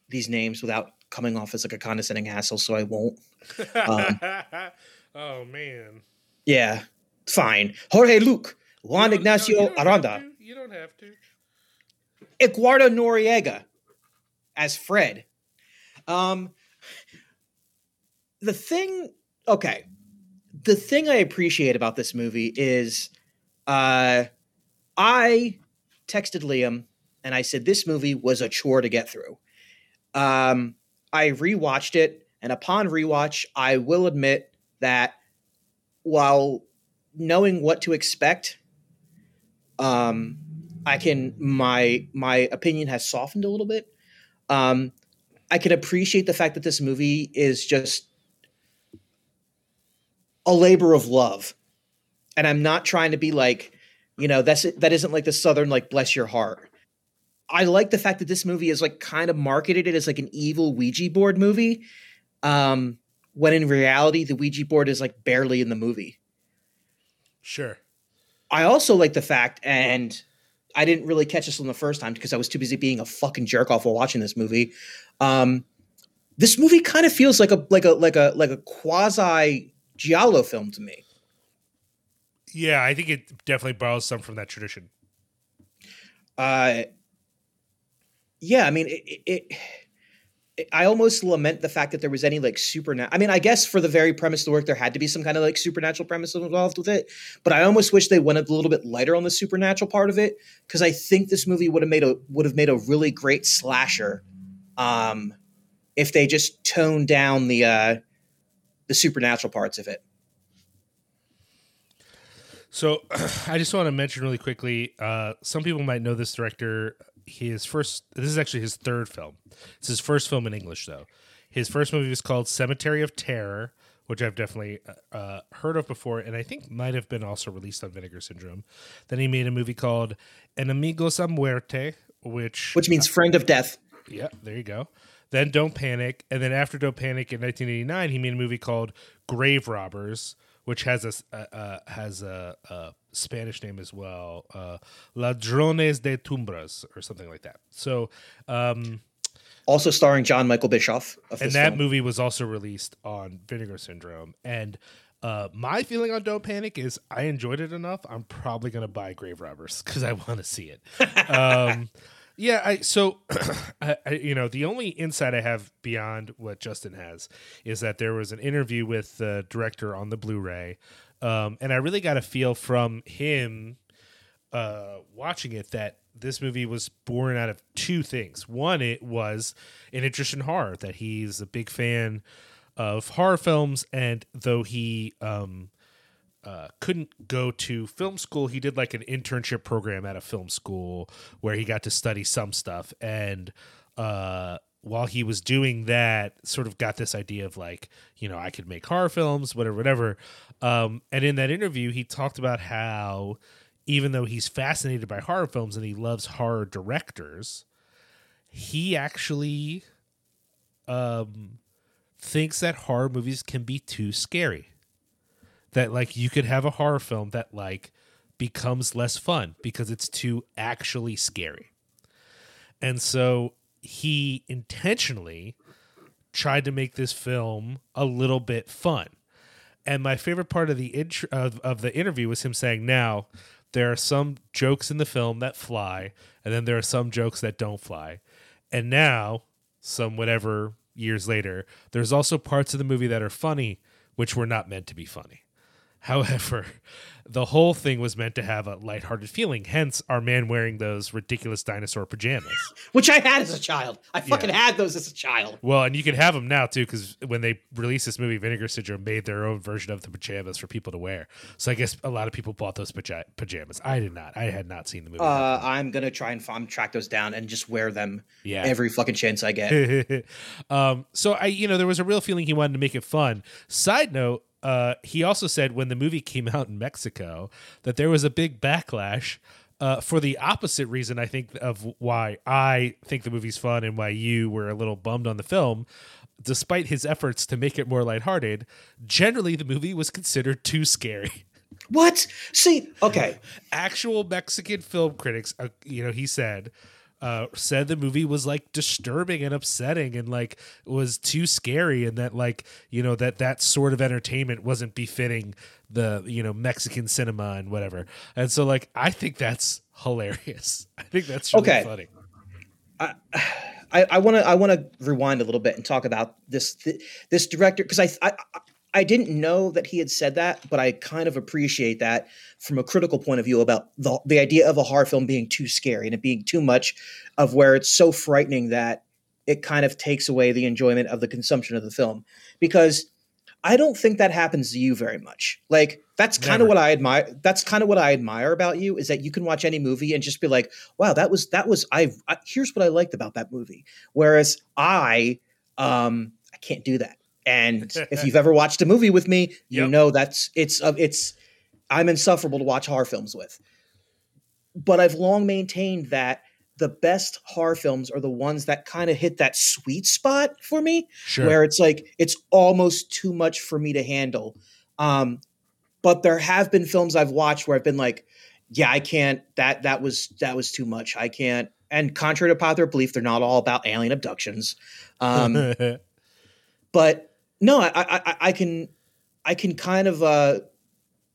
these names without coming off as like a condescending asshole, so I won't. Um, oh man. Yeah, fine. Jorge Luke, Juan You don't- no, Ignacio you Aranda. You don't have to. Eduardo Noriega as Fred. Um, the thing, okay, the thing I appreciate about this movie is, uh, I texted Liam and I said this movie was a chore to get through. Um, I rewatched it, and upon rewatch, I will admit that while knowing what to expect, um, I can my my opinion has softened a little bit. Um, I can appreciate the fact that this movie is just a labor of love, and I'm not trying to be like, you know, that's that isn't like the southern like bless your heart. I like the fact that this movie is like kind of marketed it as like an evil Ouija board movie, um, when in reality the Ouija board is like barely in the movie. Sure. I also like the fact, and I didn't really catch this on the first time because I was too busy being a fucking jerk off while watching this movie. Um, this movie kind of feels like a like a like a like a quasi giallo film to me. Yeah, I think it definitely borrows some from that tradition. Uh, yeah, I mean, it, it, it, I almost lament the fact that there was any like supernatural. I mean, I guess for the very premise to work, there had to be some kind of like supernatural premise involved with it. But I almost wish they went a little bit lighter on the supernatural part of it because I think this movie would have made a would have made a really great slasher, um, if they just toned down the uh, the supernatural parts of it. So I just want to mention really quickly. Uh, some people might know this director. His first. This is actually his third film. It's his first film in English, though. His first movie was called Cemetery of Terror, which I've definitely uh, heard of before, and I think might have been also released on Vinegar Syndrome. Then he made a movie called Enemigos a Muerte, which Which means friend of death. yeah, there you go. Then Don't Panic, and then after Don't Panic in 1989, he made a movie called Grave Robbers, which has a uh, has a, a Spanish name as well, uh, Ladrones de Tumbas or something like that. So, um, Also starring Jon Michael Bischof. Of and that film. movie was also released on Vinegar Syndrome. And uh, my feeling on Don't Panic is I enjoyed it enough. I'm probably going to buy Grave Robbers because I want to see it. um, yeah, I so I, you know the only insight I have beyond what Justin has is that there was an interview with the director on the Blu-ray, um, and I really got a feel from him uh, watching it that this movie was born out of two things. One, it was an interest in horror, that he's a big fan of horror films, and though he um, uh, couldn't go to film school, he did like an internship program at a film school where he got to study some stuff. And uh, while he was doing that, sort of got this idea of like, you know, I could make horror films, whatever, whatever. Um, and in that interview, he talked about how even though he's fascinated by horror films and he loves horror directors, he actually um, thinks that horror movies can be too scary. That like you could have a horror film that like becomes less fun because it's too actually scary. And so he intentionally tried to make this film a little bit fun. And my favorite part of the intro of, of the interview was him saying, "Now there are some jokes in the film that fly, and then there are some jokes that don't fly. And now, some whatever years later, there's also parts of the movie that are funny, which were not meant to be funny. However, the whole thing was meant to have a lighthearted feeling. Hence, our man wearing those ridiculous dinosaur pajamas. which I had as a child. I fucking had those as a child. Well, and you can have them now too, because when they released this movie, Vinegar Syndrome made their own version of the pajamas for people to wear. So I guess a lot of people bought those paja- pajamas. I did not. I had not seen the movie. Uh, I'm gonna try and find, track those down and just wear them Yeah. every fucking chance I get. um, so I, you know, there was a real feeling he wanted to make it fun. Side note, uh, he also said when the movie came out in Mexico that there was a big backlash uh, for the opposite reason. I think of why I think the movie's fun and why you were a little bummed on the film. Despite his efforts to make it more lighthearted, generally the movie was considered too scary. what? See, okay, Actual Mexican film critics, uh, you know, he said, uh, said the movie was like disturbing and upsetting and like was too scary and that like you know that that sort of entertainment wasn't befitting the you know Mexican cinema and whatever. And so like I think that's hilarious. I think that's really Okay. funny. I I want to I want to rewind a little bit and talk about this th- this director because I, I I didn't know that he had said that, but I kind of appreciate that from a critical point of view about the the idea of a horror film being too scary and it being too much of where it's so frightening that it kind of takes away the enjoyment of the consumption of the film because I don't think that happens to you very much. Like that's kind of what I admire. That's kind of what I admire about you is that you can watch any movie and just be like, "Wow, that was that was I, I here's what I liked about that movie." Whereas I um I can't do that. And if you've ever watched a movie with me, you Yep. know that's it's uh, it's I'm insufferable to watch horror films with. But I've long maintained that the best horror films are the ones that kind of hit that sweet spot for me Sure. where it's like it's almost too much for me to handle. Um, but there have been films I've watched where I've been like, yeah, I can't. That that was that was too much. I can't. And contrary to popular belief, they're not all about alien abductions. Um, but no, I, I I- can I can kind of uh,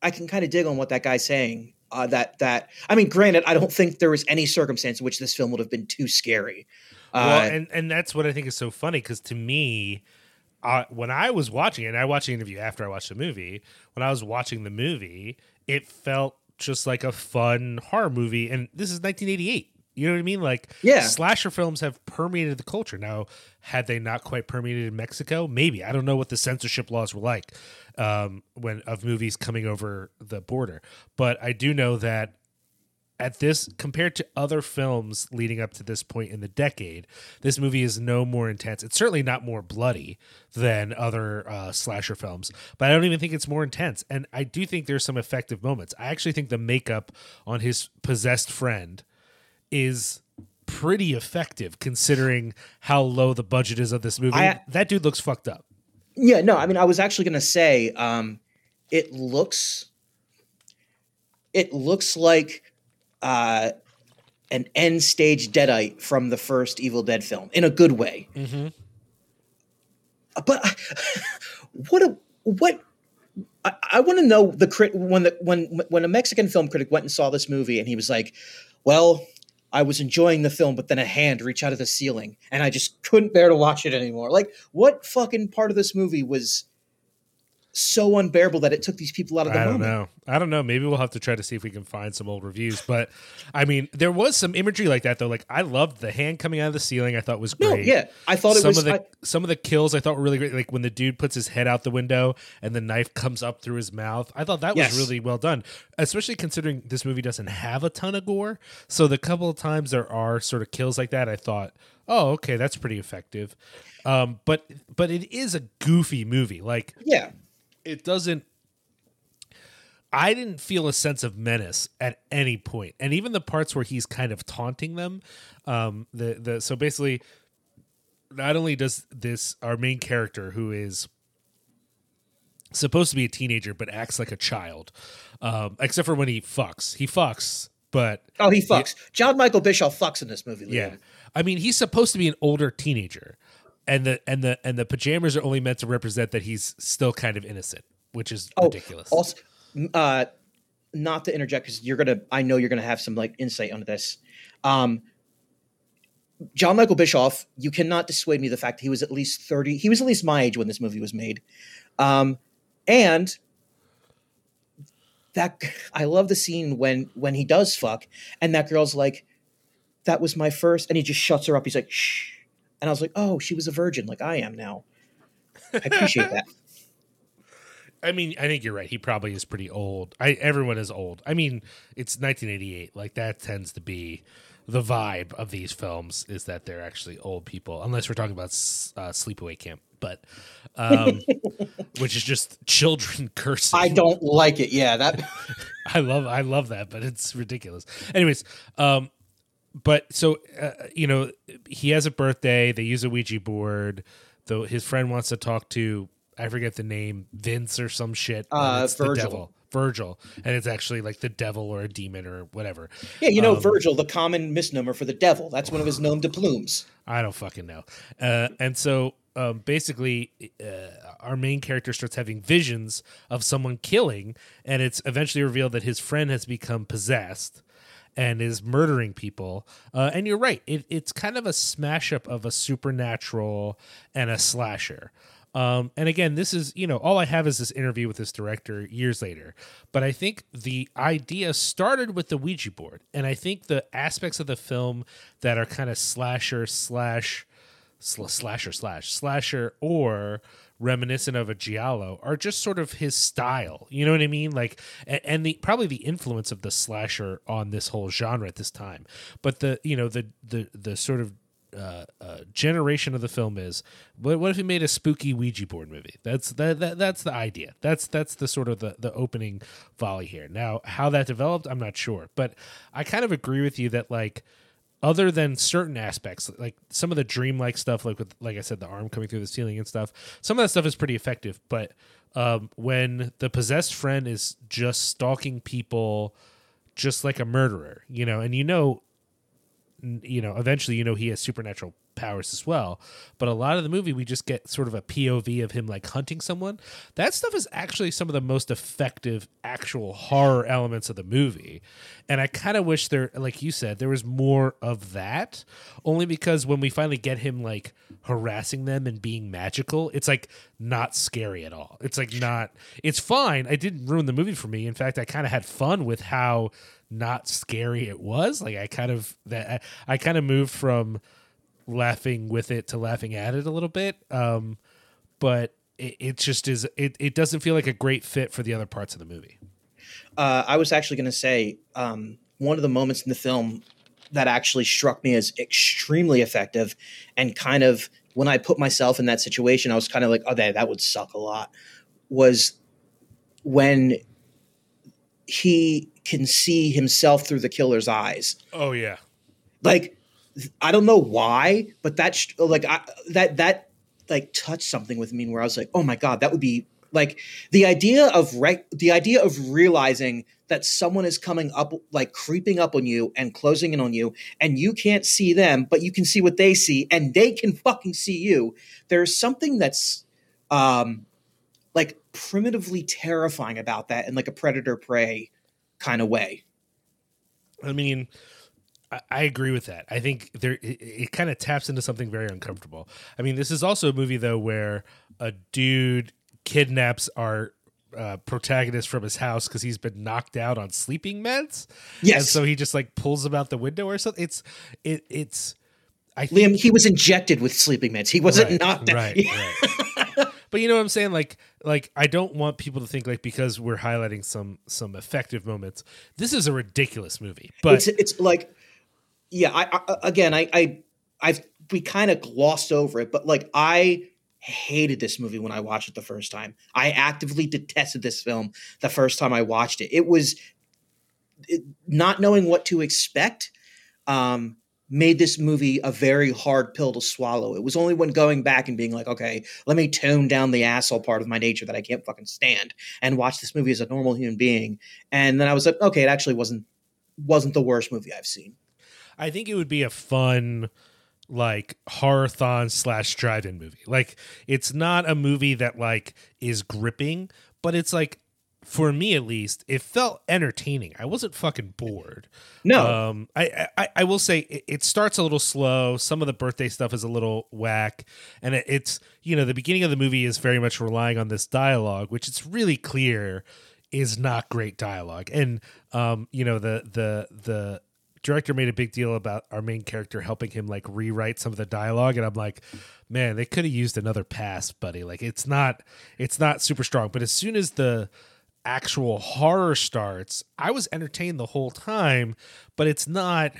I can kind of dig on what that guy's saying. Uh, that that I mean, granted, I don't think there was any circumstance in which this film would have been too scary. Uh, well, and and that's what I think is so funny because to me, uh, when I was watching it, and I watched the interview after I watched the movie. When I was watching the movie, it felt just like a fun horror movie, and this is 1988. You know what I mean? Like, Yeah. slasher films have permeated the culture. Now, had they not quite permeated in Mexico, maybe I don't know what the censorship laws were like um, when of movies coming over the border, but I do know that at this compared to other films leading up to this point in the decade this movie is no more intense it's certainly not more bloody than other uh, slasher films but i don't even think it's more intense and i do think there's some effective moments i actually think the makeup on his possessed friend is pretty effective considering how low the budget is of this movie I- that dude looks fucked up Yeah, no, I mean, I was actually going to say, um, it looks, it looks like uh, an end stage deadite from the first Evil Dead film in a good way. mm-hmm. But what a what. I, I want to know the crit when the when when a Mexican film critic went and saw this movie and he was like, "Well, I was enjoying the film, but then a hand reached out of the ceiling and I just couldn't bear to watch it anymore." Like, what fucking part of this movie was so unbearable that it took these people out of the I don't know. I don't know. Maybe we'll have to try to see if we can find some old reviews. But I mean, there was some imagery like that though. Like I loved the hand coming out of the ceiling. I thought was No, great. yeah, I thought it some was. of the I- some of the kills I thought were really great. Like when the dude puts his head out the window and the knife comes up through his mouth. I thought that was really well done. Especially considering this movie doesn't have a ton of gore. So the couple of times there are sort of kills like that, I thought, oh, okay, that's pretty effective. Um, but but it is a goofy movie. Like yeah, it doesn't I didn't feel a sense of menace at any. And even the parts where he's kind of taunting them, um the the so basically not only does this our main character who is supposed to be a teenager but acts like a child. Um except for when he fucks. He fucks, but oh, he fucks. Jon Michael Bischof fucks in this movie. yeah. I mean, he's supposed to be an older teenager. And the and the and the pajamas are only meant to represent that he's still kind of innocent, which is ridiculous. Oh, Also, uh, not to interject because you're gonna. I know you're gonna have some like insight on this. Um, Jon Michael Bischof, you cannot dissuade me the fact he was at least thirty. He was at least my age when this movie was made, um, and that I love the scene when when he does fuck, and that girl's like, "That was my first," and he just shuts her up. He's like, "Shh," and I was like, "Oh, she was a virgin, like I am now." I appreciate that. I mean, I think you're right. He probably is pretty old. I everyone is old. I mean, it's 1988. Like that tends to be the vibe of these films is that they're actually old people, unless we're talking about uh, Sleepaway Camp, but um, which is just children cursing. I don't like it. Yeah, that. I love I love that, but it's ridiculous. Anyways, um, but so uh, you know, he has a birthday. They use a Ouija board. Though his friend wants to talk to I forget the name Vince or some shit. Uh, it's the devil. Virgil, and it's actually like the devil or a demon or whatever. Yeah, you know Um, Virgil, the common misnomer for the devil. That's one of his nom de plumes. I don't fucking know. Uh, and so um, basically, uh, our main character starts having visions of someone killing, and it's eventually revealed that his friend has become possessed and is murdering people. Uh, and you're right; it, it's kind of a smash up of a supernatural and a slasher. Um, and again, this is, you know, all I have is this interview with this director years later. But I think the idea started with the Ouija board. And I think the aspects of the film that are kind of slasher slash sl- slasher slash slasher or reminiscent of a giallo are just sort of his style you know what i mean like and, the probably the influence of the slasher on this whole genre at this time but the you know the the the sort of uh, uh, generation of the film is what, what if he made a spooky Ouija board movie? That's that, that that's the idea. That's that's the sort of the the opening volley here. Now, how that developed, I'm not sure, but I kind of agree with you that like other than certain aspects, like some of the dreamlike stuff, like with like I said, the arm coming through the ceiling and stuff. Some of that stuff is pretty effective, but um, when the possessed friend is just stalking people, just like a murderer, you know, and you know you know, eventually, you know, he has supernatural powers as well. But a lot of the movie, we just get sort of a POV of him like hunting someone. That stuff is actually some of the most effective actual horror elements of the movie. And I kind of wish there, like you said, there was more of that. Only because when we finally get him like harassing them and being magical, it's like not scary at all. It's like not, it's fine. I didn't ruin the movie for me. In fact, I kind of had fun with how not scary it was. Like I kind of that I, I kind of moved from laughing with it to laughing at it a little bit. Um, but it, it just is. It it doesn't feel like a great fit for the other parts of the movie. Uh, I was actually going to say um, one of the moments in the film that actually struck me as extremely effective, and kind of when I put myself in that situation, I was kind of like, "Oh, that that would suck a lot." Was when he can see himself through the killer's eyes. Oh yeah, Like, I don't know why, but that sh- like I, that that like touched something with me where I was like, "Oh my god, that would be like the idea of re- the idea of realizing that someone is coming up like creeping up on you and closing in on you and you can't see them but you can see what they see and they can fucking see you there's something that's um like primitively terrifying about that in like a predator prey kind of way I mean. I- I agree with that. I think there it, it kind of taps into something very uncomfortable. I mean, this is also a movie though where a dude kidnaps our uh, protagonist from his house because he's been knocked out on sleeping meds. yes and so he just like pulls him out the window or something. It's it it's I think, liam he was injected with sleeping meds he wasn't right, knocked out right, right. but you know what I'm saying? Like like I don't want people to think like because we're highlighting some some effective moments, this is a ridiculous movie. But it's it's like yeah I, I again i i i've we kind of glossed over it but like i hated this movie when i watched it the first time i actively detested this film the first time i watched it it was it, not knowing what to expect um made this movie a very hard pill to swallow. It was only when going back and being like okay let me tone down the asshole part of my nature that i can't fucking stand and watch this movie as a normal human being. And then i was like okay it actually wasn't wasn't the worst movie i've seen. I think it would be a fun like horror-thon slash drive-in movie. Like it's not a movie that like is gripping, but it's like for me at least, it felt entertaining. I wasn't fucking bored. no Um, I, I I will say it, it starts a little slow. Some of the birthday stuff is a little whack, and it, it's you know the beginning of the movie is very much relying on this dialogue, which it's really clear is not great dialogue. And um, you know the the the director made a big deal about our main character helping him like rewrite some of the dialogue, and I'm like, man, they could have used another pass, buddy. Like it's not it's not super strong, but as soon as the actual horror starts, I was entertained the whole time, but it's not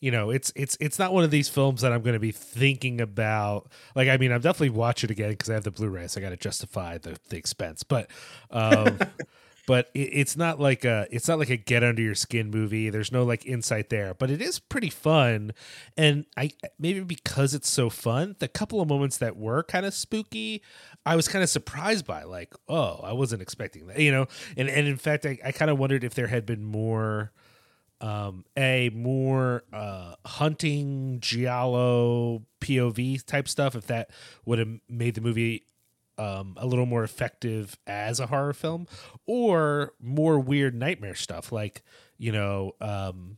you know, it's it's it's not one of these films that I'm going to be thinking about. Like, I mean, I'm definitely watch it again because I have the Blu-ray, so I got to justify the the expense. But, um, but it, it's not like a it's not like a get under your skin movie. There's no like insight there, but it is pretty fun. And I maybe because it's so fun, the couple of moments that were kind of spooky, I was kind of surprised by. Like, oh, I wasn't expecting that, you know. And and in fact, I, I kind of wondered if there had been more um a more uh hunting giallo pov type stuff if that would have made the movie um a little more effective as a horror film or more weird nightmare stuff like you know um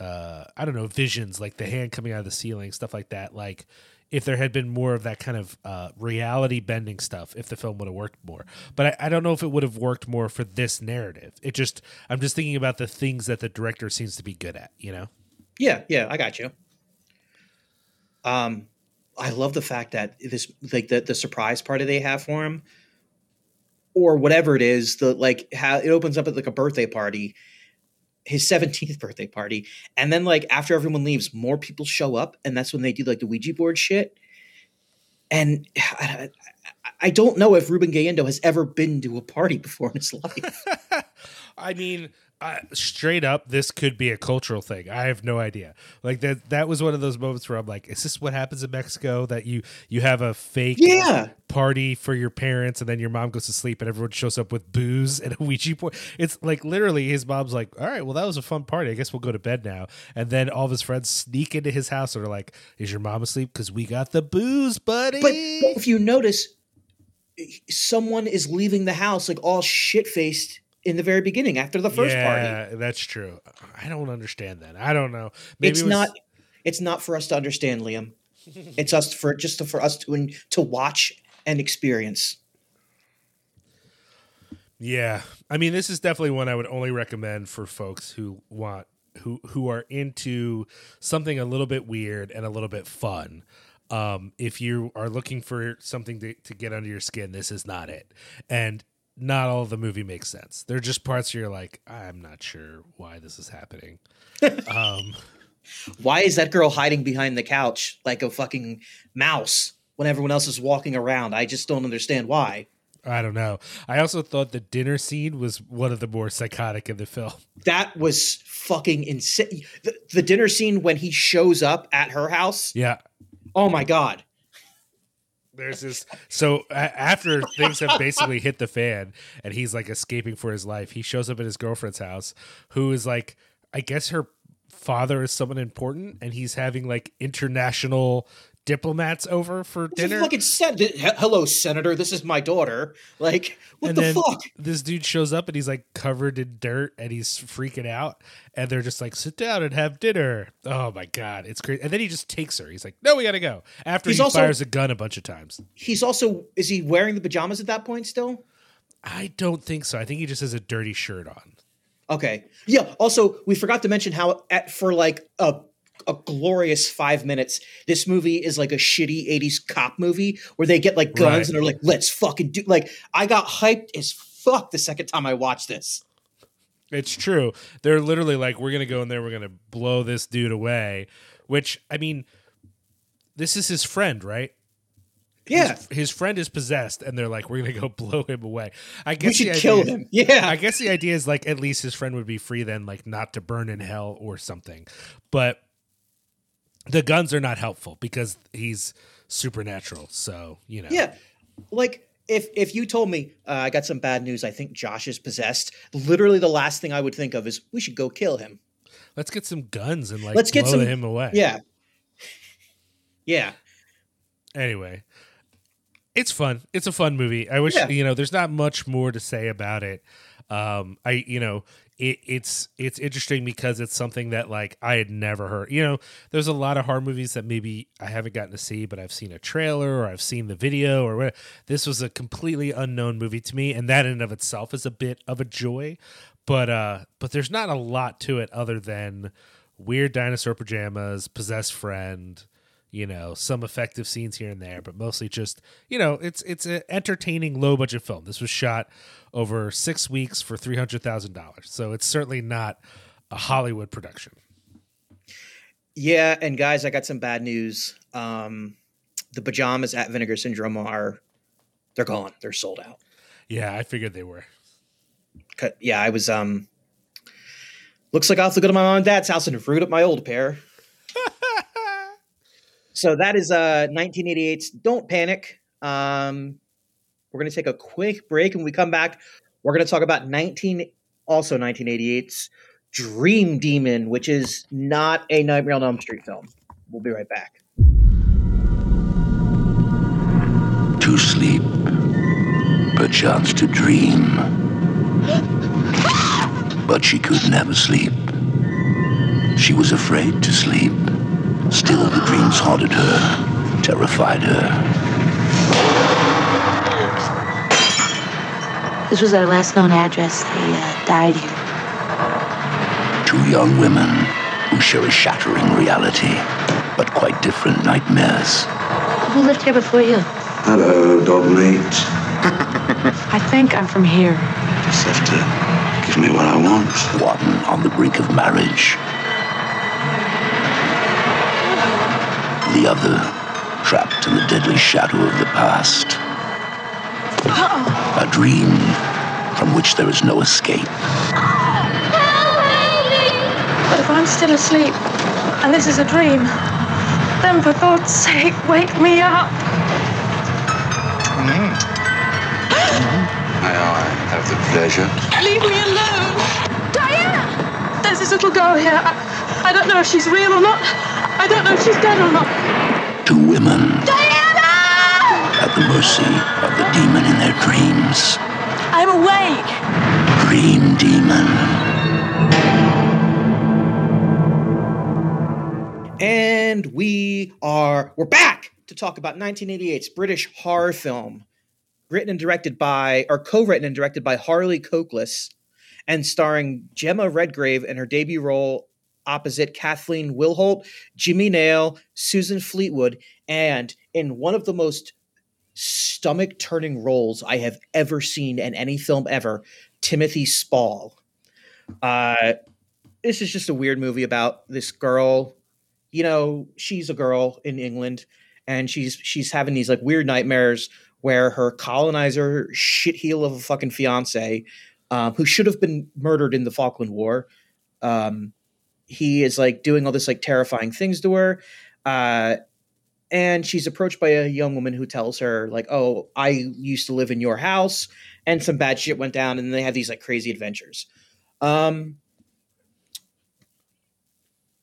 uh i don't know visions like the hand coming out of the ceiling stuff like that like if there had been more of that kind of uh, reality bending stuff, if the film would have worked more. But I, I don't know if it would have worked more for this narrative. It just, I'm just thinking about the things that the director seems to be good at, you know? Yeah, yeah, I got you. Um, I love the fact that this, like the the surprise party they have for him, or whatever it is, the like how it opens up at like a birthday party, his 17th birthday party, and then like after everyone leaves, more people show up, and that's when they do like the Ouija board shit. And I, I don't know if Ruben Galindo has ever been to a party before in his life. I mean, uh, straight up, this could be a cultural thing. I have no idea. Like that, that was one of those moments where I'm like, is this what happens in Mexico? That you you have a fake Yeah. party for your parents, and then your mom goes to sleep, and everyone shows up with booze and a Ouija board. It's like literally his mom's like, all right, well that was a fun party. I guess we'll go to bed now. And then all of his friends sneak into his house and are like, is your mom asleep? Because we got the booze, buddy. But if you notice, someone is leaving the house like all shit faced in the very beginning after the first yeah, party. that's true. I don't understand that. I don't know. Maybe it's it was- not. It's not for us to understand, Liam. It's us for just to, for us to to watch and experience. Yeah, I mean, this is definitely one I would only recommend for folks who want who who are into something a little bit weird and a little bit fun. Um, if you are looking for something to, to get under your skin, this is not it. And not all of the movie makes sense. There are just parts where you're like, I'm not sure why this is happening. um, Why is that girl hiding behind the couch like a fucking mouse when everyone else is walking around? I just don't understand why. I don't know. I also thought the dinner scene was one of the more psychotic in the film. That was fucking insane. The, the dinner scene when he shows up at her house. Yeah, Oh my god. There's this. So after things have basically hit the fan, and he's like escaping for his life, he shows up at his girlfriend's house, who is like, I guess her father is someone important, and he's having like international diplomats over for a dinner. fucking sen- he- Hello, Senator. This is my daughter. Like, what and the fuck? this dude shows up and he's like covered in dirt and he's freaking out and they're just like sit down and have dinner oh my god it's crazy. and then he just takes her he's like no we gotta go after He's he also- fires a gun a bunch of times He's also is he wearing the pajamas at that point still? i don't think so i think he just has a dirty shirt on Okay. Yeah. Also, we forgot to mention how at for like a a glorious five minutes, this movie is like a shitty '80s cop movie where they get like guns Right. and they're like, "Let's fucking do." Like, I got hyped as fuck the second time I watched this. It's true. They're literally like, we're gonna go in there, we're gonna blow this dude away. Which I mean, this is his friend, right? Yeah, His, his friend is possessed, and they're like, we're gonna go blow him away. I we guess should the kill idea- him. Yeah, I guess the idea is like at least his friend would be free then, like not to burn in hell or something. But the guns are not helpful because he's supernatural. So you know, yeah. Like if if you told me uh, I got some bad news, I think Josh is possessed. Literally, the last thing I would think of is we should go kill him. let's get some guns and like Let's get blow some- him away. Yeah, yeah. anyway it's fun it's a fun movie i wish Yeah. you know there's not much more to say about it um i you know it, it's it's interesting because it's something that like i had never heard you know there's a lot of horror movies that maybe i haven't gotten to see but i've seen a trailer or i've seen the video or whatever. this was a completely unknown movie to me and that in and of itself is a bit of a joy but uh but there's not a lot to it other than weird dinosaur pajamas possessed friend you know some effective scenes here and there but mostly just you know it's it's an entertaining low budget film this was shot over six weeks for $300000 so it's certainly not a hollywood production Yeah, and guys, I got some bad news. Um, the pajamas at Vinegar Syndrome are they're gone. They're sold out. yeah i figured they were cut- yeah, I was um. Looks like I'll have to go to my mom and dad's house and root up my old pair. So that is uh 1988's Don't Panic. Um, we're gonna take a quick break, and when we come back, we're gonna talk about 19 also 1988's Dream Demon, which is not a Nightmare on Elm Street film. We'll be right back. to sleep, perchance to dream. But she could never sleep. She was afraid to sleep. Still, the dreams haunted her, terrified her. This was our last known address. They uh, died here. Two young women who share a shattering reality, but quite different nightmares. Who lived here before you? Hello, dog mate. I think I'm from here. Just have to give me what I want. One on the brink of marriage. The other trapped in the deadly shadow of the past. A dream from which there is no escape. But if I'm still asleep and this is a dream, then for God's sake, wake me up. Mm-hmm. May I have the pleasure? Leave me alone. Diana! There's this little girl here. I, I don't know if she's real or not. I don't know if she's dead or not. Two women Diana! at the mercy of the demon in their dreams. I'm awake. Dream demon. And we are we're back to talk about 1988's British horror film, written and directed by or co-written and directed by Harley Cokeliss, and starring Jemma Redgrave in her debut role opposite Kathleen Wilhoite, Jimmy Nail, Susan Fleetwood, and in one of the most stomach-turning roles I have ever seen in any film ever, Timothy Spall. Uh, this is just a weird movie about this girl you know she's a girl in england and she's she's having these like weird nightmares where her colonizer shitheel of a fucking fiance um, who should have been murdered in the falkland war um, he is like doing all this like terrifying things to her uh, and she's approached by a young woman who tells her like oh i used to live in your house and some bad shit went down and they have these like crazy adventures um,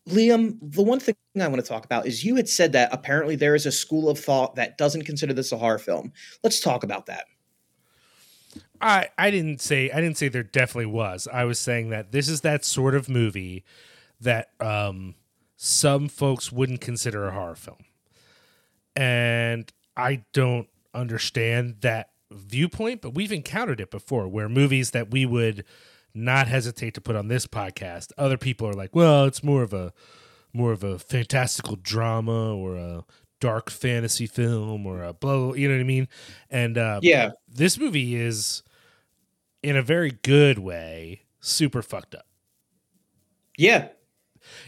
Liam, the one thing I want to talk about is you had said that apparently there is a school of thought that doesn't consider this a horror film. Let's talk about that. I I didn't say I didn't say there definitely was. I was saying that this is that sort of movie that um some folks wouldn't consider a horror film. And I don't understand that viewpoint, but we've encountered it before where movies that we would not hesitate to put on this podcast, other people are like, "Well, it's more of a more of a fantastical drama or a dark fantasy film or a blah, blah you know what I mean?" And uh Yeah. this movie is in a very good way super fucked up. Yeah.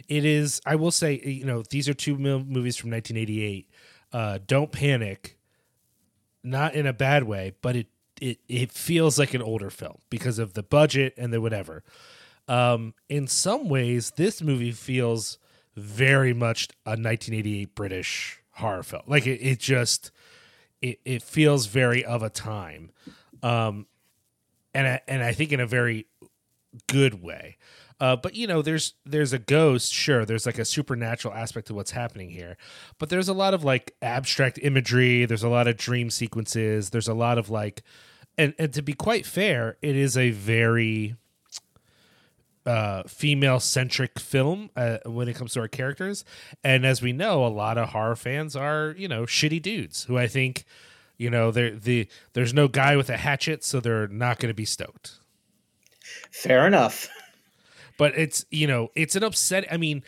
It is I will say, you know, these are two movies from 1988. Uh Don't Panic not in a bad way, but it it it feels like an older film because of the budget and the whatever. Um, in some ways, this movie feels very much a 1988 British horror film. Like it, it just it it feels very of a time, um, and I, and I think in a very good way. Uh, but you know, there's there's a ghost, sure. There's like a supernatural aspect to what's happening here, but there's a lot of like abstract imagery. There's a lot of dream sequences. There's a lot of like, and and to be quite fair, it is a very uh, female centric film uh, when it comes to our characters. And as we know, a lot of horror fans are you know shitty dudes who I think you know they're the there's no guy with a hatchet, so they're not going to be stoked Fair enough. but it's you know it's an upset i mean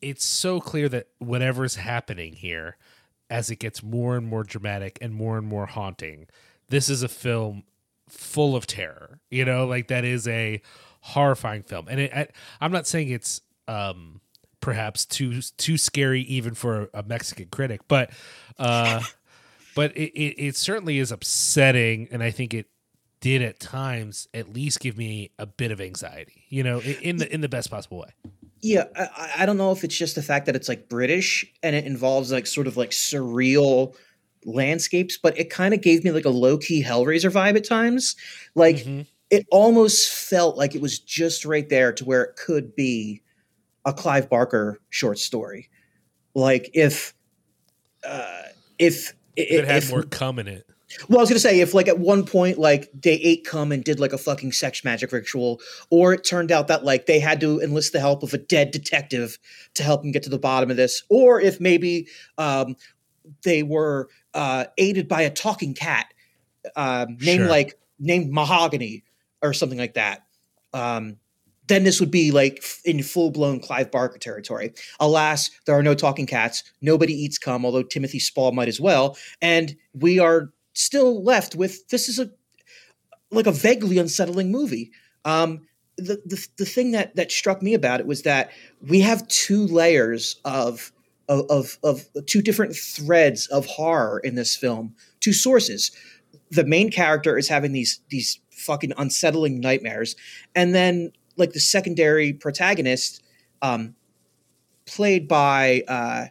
it's so clear that whatever's happening here as it gets more and more dramatic and more and more haunting this is a film full of terror you know? Like that is a horrifying film. And it, I, i'm not saying it's um perhaps too too scary even for a mexican critic but uh but it, it, it certainly is upsetting and i think it did at times at least give me a bit of anxiety. You know, in, the in the best possible way. Yeah, I, I don't know if it's just the fact that it's like British and it involves like sort of like surreal landscapes, but it kind of gave me like a low key Hellraiser vibe at times. Like Mhm. it almost felt like it was just right there to where it could be a Clive Barker short story. Like if, uh, if It had if, more cum in it. Well, I was gonna say if like at one point like they ate cum and did like a fucking sex magic ritual, or it turned out that like they had to enlist the help of a dead detective to help them get to the bottom of this, or if maybe um, they were uh, aided by a talking cat um, named Sure. like named Mahogany or something like that. Um, then this would be like in full blown Clive Barker territory. Alas, there are no talking cats. Nobody eats cum, although Timothy Spall might as well. And we are still left with this is a like a vaguely unsettling movie. Um, the, the the thing that that struck me about it was that we have two layers of of of, of two different threads of horror in this film, two sources. The main character is having these these fucking unsettling nightmares, and then like the secondary protagonist, um, played by uh,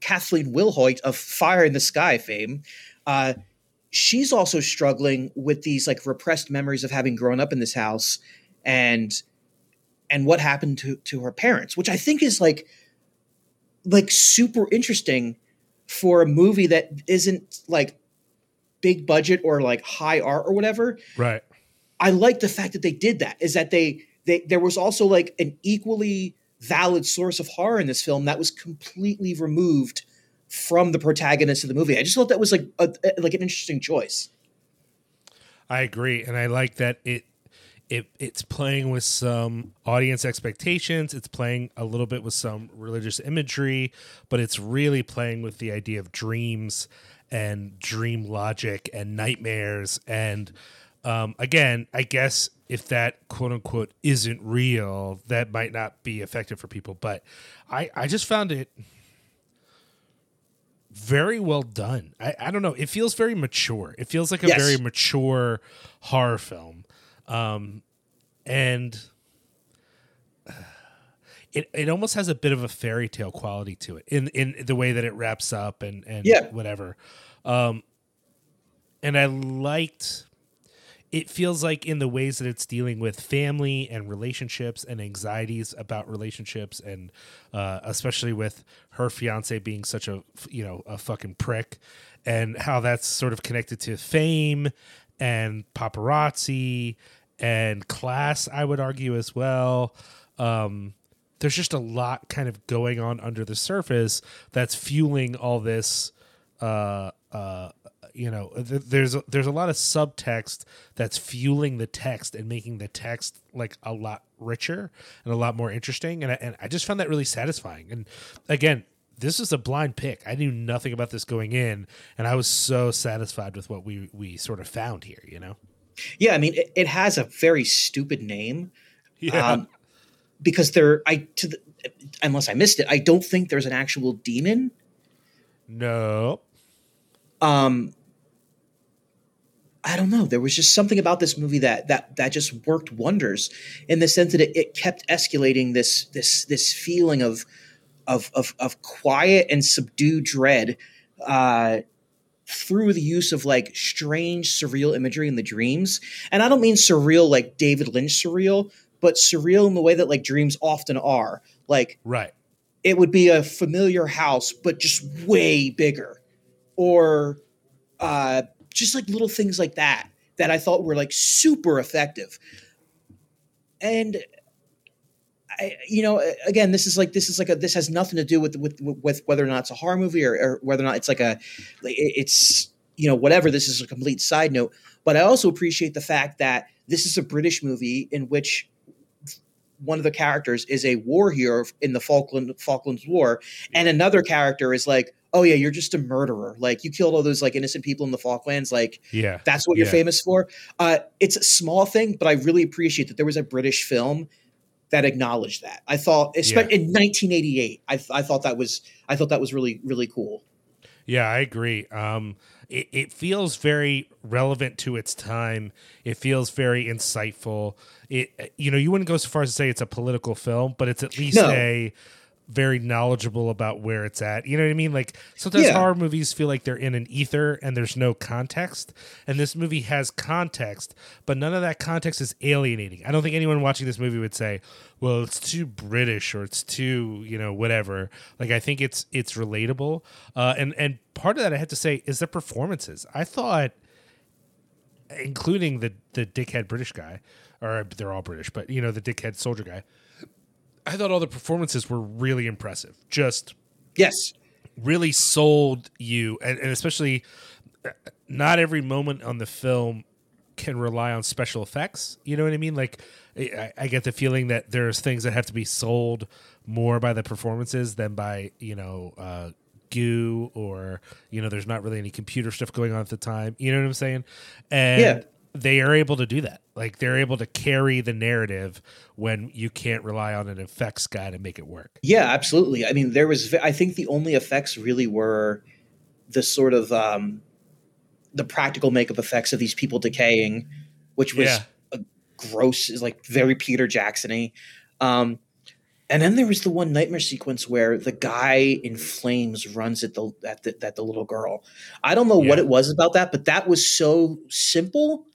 Kathleen Wilhoite of Fire in the Sky fame, uh, she's also struggling with these like repressed memories of having grown up in this house and and what happened to to her parents, which I think is like like super interesting for a movie that isn't like big budget or like high art or whatever. Right. I like the fact that they did that. Is that they they there was also like an equally valid source of horror in this film that was completely removed from the protagonist of the movie. I just thought that was like a, like an interesting choice. I agree, and I like that it it it's playing with some audience expectations. It's playing a little bit with some religious imagery, but it's really playing with the idea of dreams and dream logic and nightmares. And um, again, I guess if that quote unquote isn't real, that might not be effective for people. But I I just found it very well done. I, I don't know. It feels very mature. It feels like a Yes. very mature horror film. Um, and it, it almost has a bit of a fairy tale quality to it in, in the way that it wraps up and, and Yeah. whatever. Um, and I liked it feels like in the ways that it's dealing with family and relationships and anxieties about relationships and uh, especially with her fiance being such a you know a fucking prick and how that's sort of connected to fame and paparazzi and class i would argue as well. Um, there's just a lot kind of going on under the surface that's fueling all this uh, uh, you know th- there's a, there's a lot of subtext that's fueling the text and making the text like a lot richer and a lot more interesting and I, and I just found that really satisfying and again this is a blind pick I knew nothing about this going in and I was so satisfied with what we we sort of found here you know Yeah, I mean, it, it has a very stupid name. Yeah. Um, because there, I to the, unless I missed it, I don't think there's an actual demon. no Um, I don't know. There was just something about this movie that that that just worked wonders in the sense that it, it kept escalating this this this feeling of of of, of quiet and subdued dread uh, through the use of like strange surreal imagery in the dreams. And I don't mean surreal like David Lynch surreal, but surreal in the way that like dreams often are. Like right it would be a familiar house, but just way bigger, or uh, just like little things like that that I thought were like super effective. And I, you know, again, this is like this is like a this has nothing to do with with with whether or not it's a horror movie or, or whether or not it's like a it's you know whatever. This is a complete side note, but I also appreciate the fact that this is a British movie in which one of the characters is a war hero in the Falkland Falklands War, and another character is like, "Oh yeah, you're just a murderer. Like you killed all those like innocent people in the Falklands. Like yeah that's what you're Yeah. famous for." Uh, it's a small thing, but I really appreciate that there was a British film that acknowledged that. I thought, especially in 1988, I, th- I thought that was I thought that was really really cool. Yeah, I agree. Um, it, it feels very relevant to its time. It feels very insightful. It, you know, you wouldn't go so far as to say it's a political film, but it's at least No. a very knowledgeable about where it's at. You know what I mean? Like sometimes Yeah. horror movies feel like they're in an ether and there's no context. And this movie has context, but none of that context is alienating. I don't think anyone watching this movie would say, "Well, it's too British or it's too, you know, whatever." Like I think it's it's relatable. Uh, and and part of that I have to say is the performances. I thought including the the dickhead British guy, or they're all British, but you know the dickhead soldier guy. I thought all the performances were really impressive. Just Yes. really sold you, and, and especially uh, not every moment on the film can rely on special effects. You know what I mean? Like I, I get the feeling that there's things that have to be sold more by the performances than by you know uh, goo or you know there's not really any computer stuff going on at the time. You know what I'm saying? And Yeah. They are able to do that. Like they're able to carry the narrative when you can't rely on an effects guy to make it work. Yeah, absolutely. I mean, there was. I think the only effects really were the sort of um, the practical makeup effects of these people decaying, which was Yeah. a gross, is like very Peter Jackson-y. Um, and then there was the one nightmare sequence where the guy in flames runs at the at the, at the little girl. I don't know what it was about that, but that was so simple,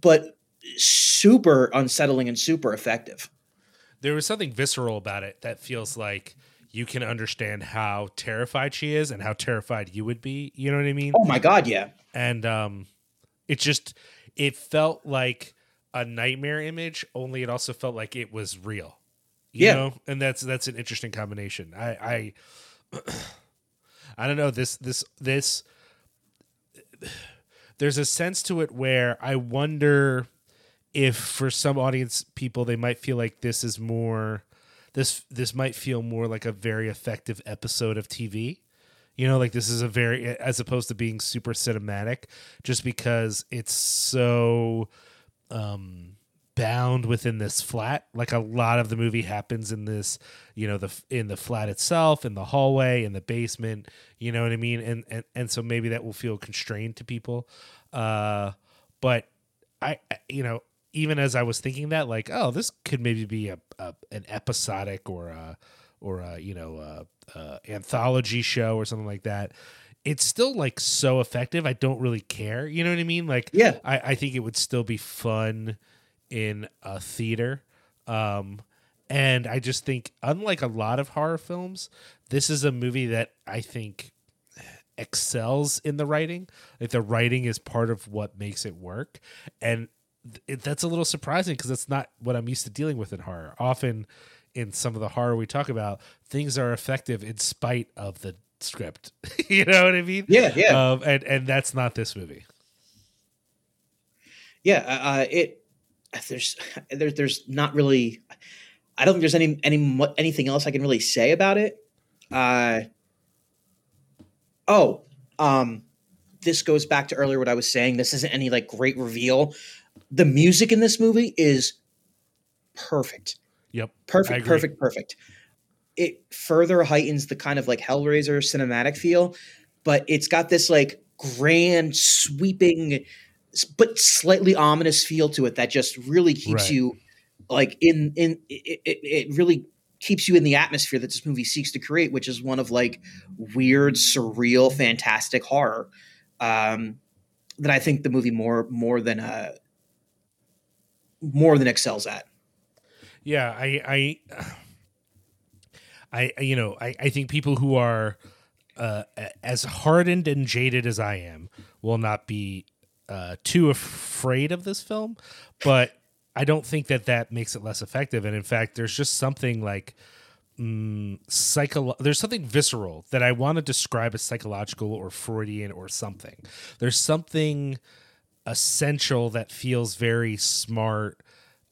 but super unsettling and super effective. there was something visceral about it that feels like you can understand how terrified she is and how terrified you would be. You know what I mean? Oh my god, yeah. And um it just it felt like a nightmare image, only it also felt like it was real. You Yeah. know? And that's that's an interesting combination. I I I don't know, this this this there's a sense to it where I wonder if for some audience people they might feel like this is more this this might feel more like a very effective episode of TV. You know, like this is a very as opposed to being super cinematic just because it's so um bound within this flat. Like a lot of the movie happens in this you know the in the flat itself in the hallway in the basement you know what i mean? And and, and so maybe that will feel constrained to people. Uh but i you know even as i was thinking that like oh this could maybe be a, a an episodic or a or a you know a, a anthology show or something like that it's still like so effective i don't really care. You know what i mean? Like Yeah. i, I think it would still be fun in a theater um and i just think unlike a lot of horror films this is a movie that i think excels in the writing. Like the writing is part of what makes it work. And it, that's a little surprising because that's not what i'm used to dealing with in horror. Often in some of the horror we talk about things are effective in spite of the script. You know what i mean? Yeah, yeah. um, and and that's not this movie. Yeah uh, it there's there's there's not really i don't think there's any any anything else i can really say about it. Uh oh um this goes back to earlier what i was saying. This isn't any like great reveal. The music in this movie is perfect. Yep perfect perfect perfect. It further heightens the kind of like hellraiser cinematic feel but it's got this like grand sweeping but slightly ominous feel to it that just really keeps Right. you like in in it, it, it really keeps you in the atmosphere that this movie seeks to create which is one of like weird surreal fantastic horror um that i think the movie more more than uh more than excels at Yeah, I, I, I, you know, I, I think people who are uh, as hardened and jaded as I am will not be uh, too afraid of this film, but I don't think that that makes it less effective. And in fact, there's just something like mm, psycho. There's something visceral that I want to describe as psychological or Freudian or something. There's something essential that feels very smart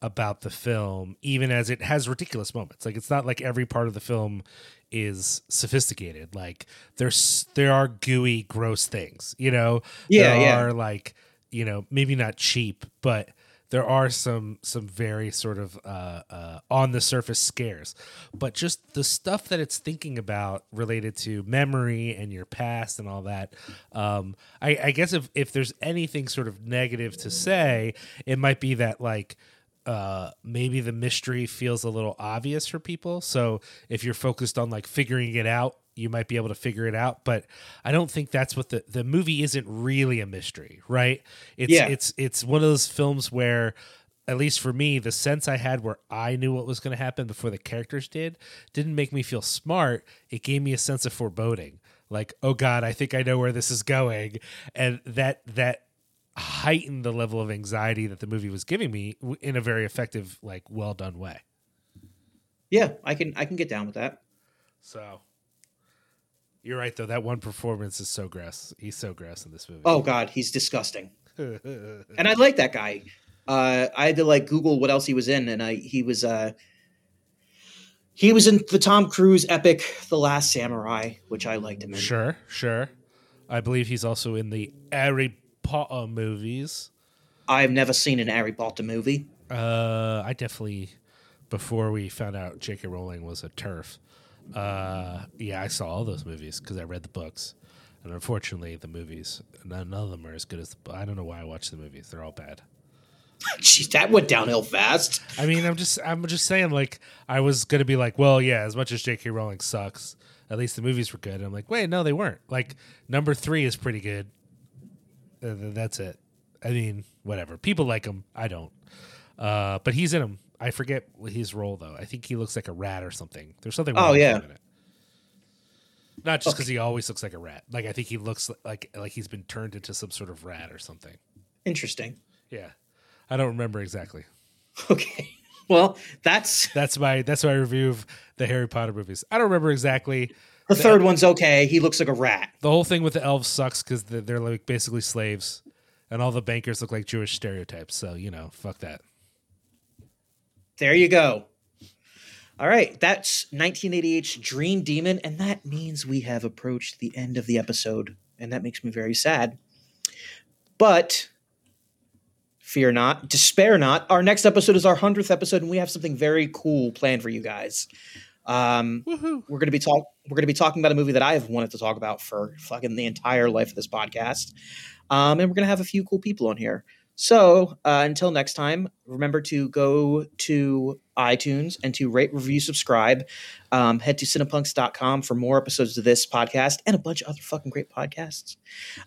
about the film, even as it has ridiculous moments. Like it's not like every part of the film is sophisticated. Like there's there are gooey, gross things. You know, Yeah, there yeah. are like you know maybe not cheap, but there are some some very sort of uh, uh, on the surface scares, but just the stuff that it's thinking about related to memory and your past and all that. Um, I, I guess if if there's anything sort of negative to say, it might be that like uh maybe the mystery feels a little obvious for people so if you're focused on like figuring it out you might be able to figure it out but i don't think that's what the the movie isn't really a mystery right? It's Yeah. it's it's one of those films where at least for me the sense i had where i knew what was going to happen before the characters did didn't make me feel smart. It gave me a sense of foreboding. Like oh god i think i know where this is going. And that that heightened the level of anxiety that the movie was giving me in a very effective like well done way. Yeah, I can I can get down with that. so you're right though that one performance is so gross he's so gross in this movie Oh god, he's disgusting. and I like that guy. Uh, I had to like Google what else he was in, and I he was uh, he was in the Tom Cruise epic The Last Samurai, which I liked him in. Sure, sure. I believe he's also in the Harry Potter movies. I've never seen an Harry Potter movie. Uh, I definitely, before we found out J.K. Rowling was a TERF, uh, yeah, I saw all those movies because I read the books. And unfortunately, the movies, none of them are as good as the. I don't know why I watch the movies; they're all bad. Jeez, that went downhill fast. I mean, I'm just, I'm just saying, like, I was gonna be like, well, yeah, as much as J.K. Rowling sucks, at least the movies were good. And I'm like, wait, no, they weren't. Like, number three is pretty good. Uh, that's it. I mean, whatever. People like him. I don't. Uh, but he's in him. I forget what his role though. I think he looks like a rat or something. There's something. Oh, wrong with yeah. him in it. Not just because he always looks like a rat. Like I think he looks like like he's been turned into some sort of rat or something. Interesting. Yeah, I don't remember exactly. Okay. Well, that's That's my that's my review of the Harry Potter movies. I don't remember exactly. the third one's okay. He looks like a rat. The whole thing with the elves sucks because they're, they're like basically slaves, and all the bankers look like Jewish stereotypes. So you know, fuck that. There you go. All right, that's 1988's Dream Demon, and that means we have approached the end of the episode, and that makes me very sad. But fear not, despair not. Our next episode is our hundredth episode, and we have something very cool planned for you guys. Um, we're gonna be talk. We're gonna be talking about a movie that I have wanted to talk about for fucking the entire life of this podcast, um, and we're gonna have a few cool people on here. So uh, until next time, remember to go to iTunes and to rate, review, subscribe. Um, head to cinepunx.com for more episodes of this podcast and a bunch of other fucking great podcasts.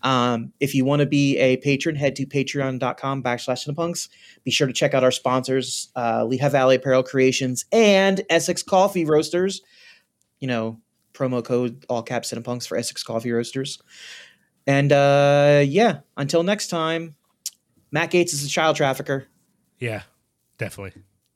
Um, if you want to be a patron, head to patreon.com backslash cinepunx. Be sure to check out our sponsors, uh, Lehigh Valley Apparel Creations and Essex Coffee Roasters. You know, promo code all caps cinepunx for Essex Coffee Roasters. And uh, yeah, until next time. Matt Gaetz is a child trafficker. Yeah, definitely.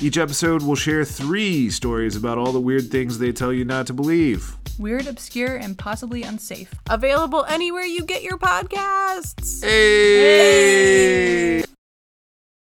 Each episode will share three stories about all the weird things they tell you not to believe. Weird, obscure, and possibly unsafe. Available anywhere you get your podcasts. Hey!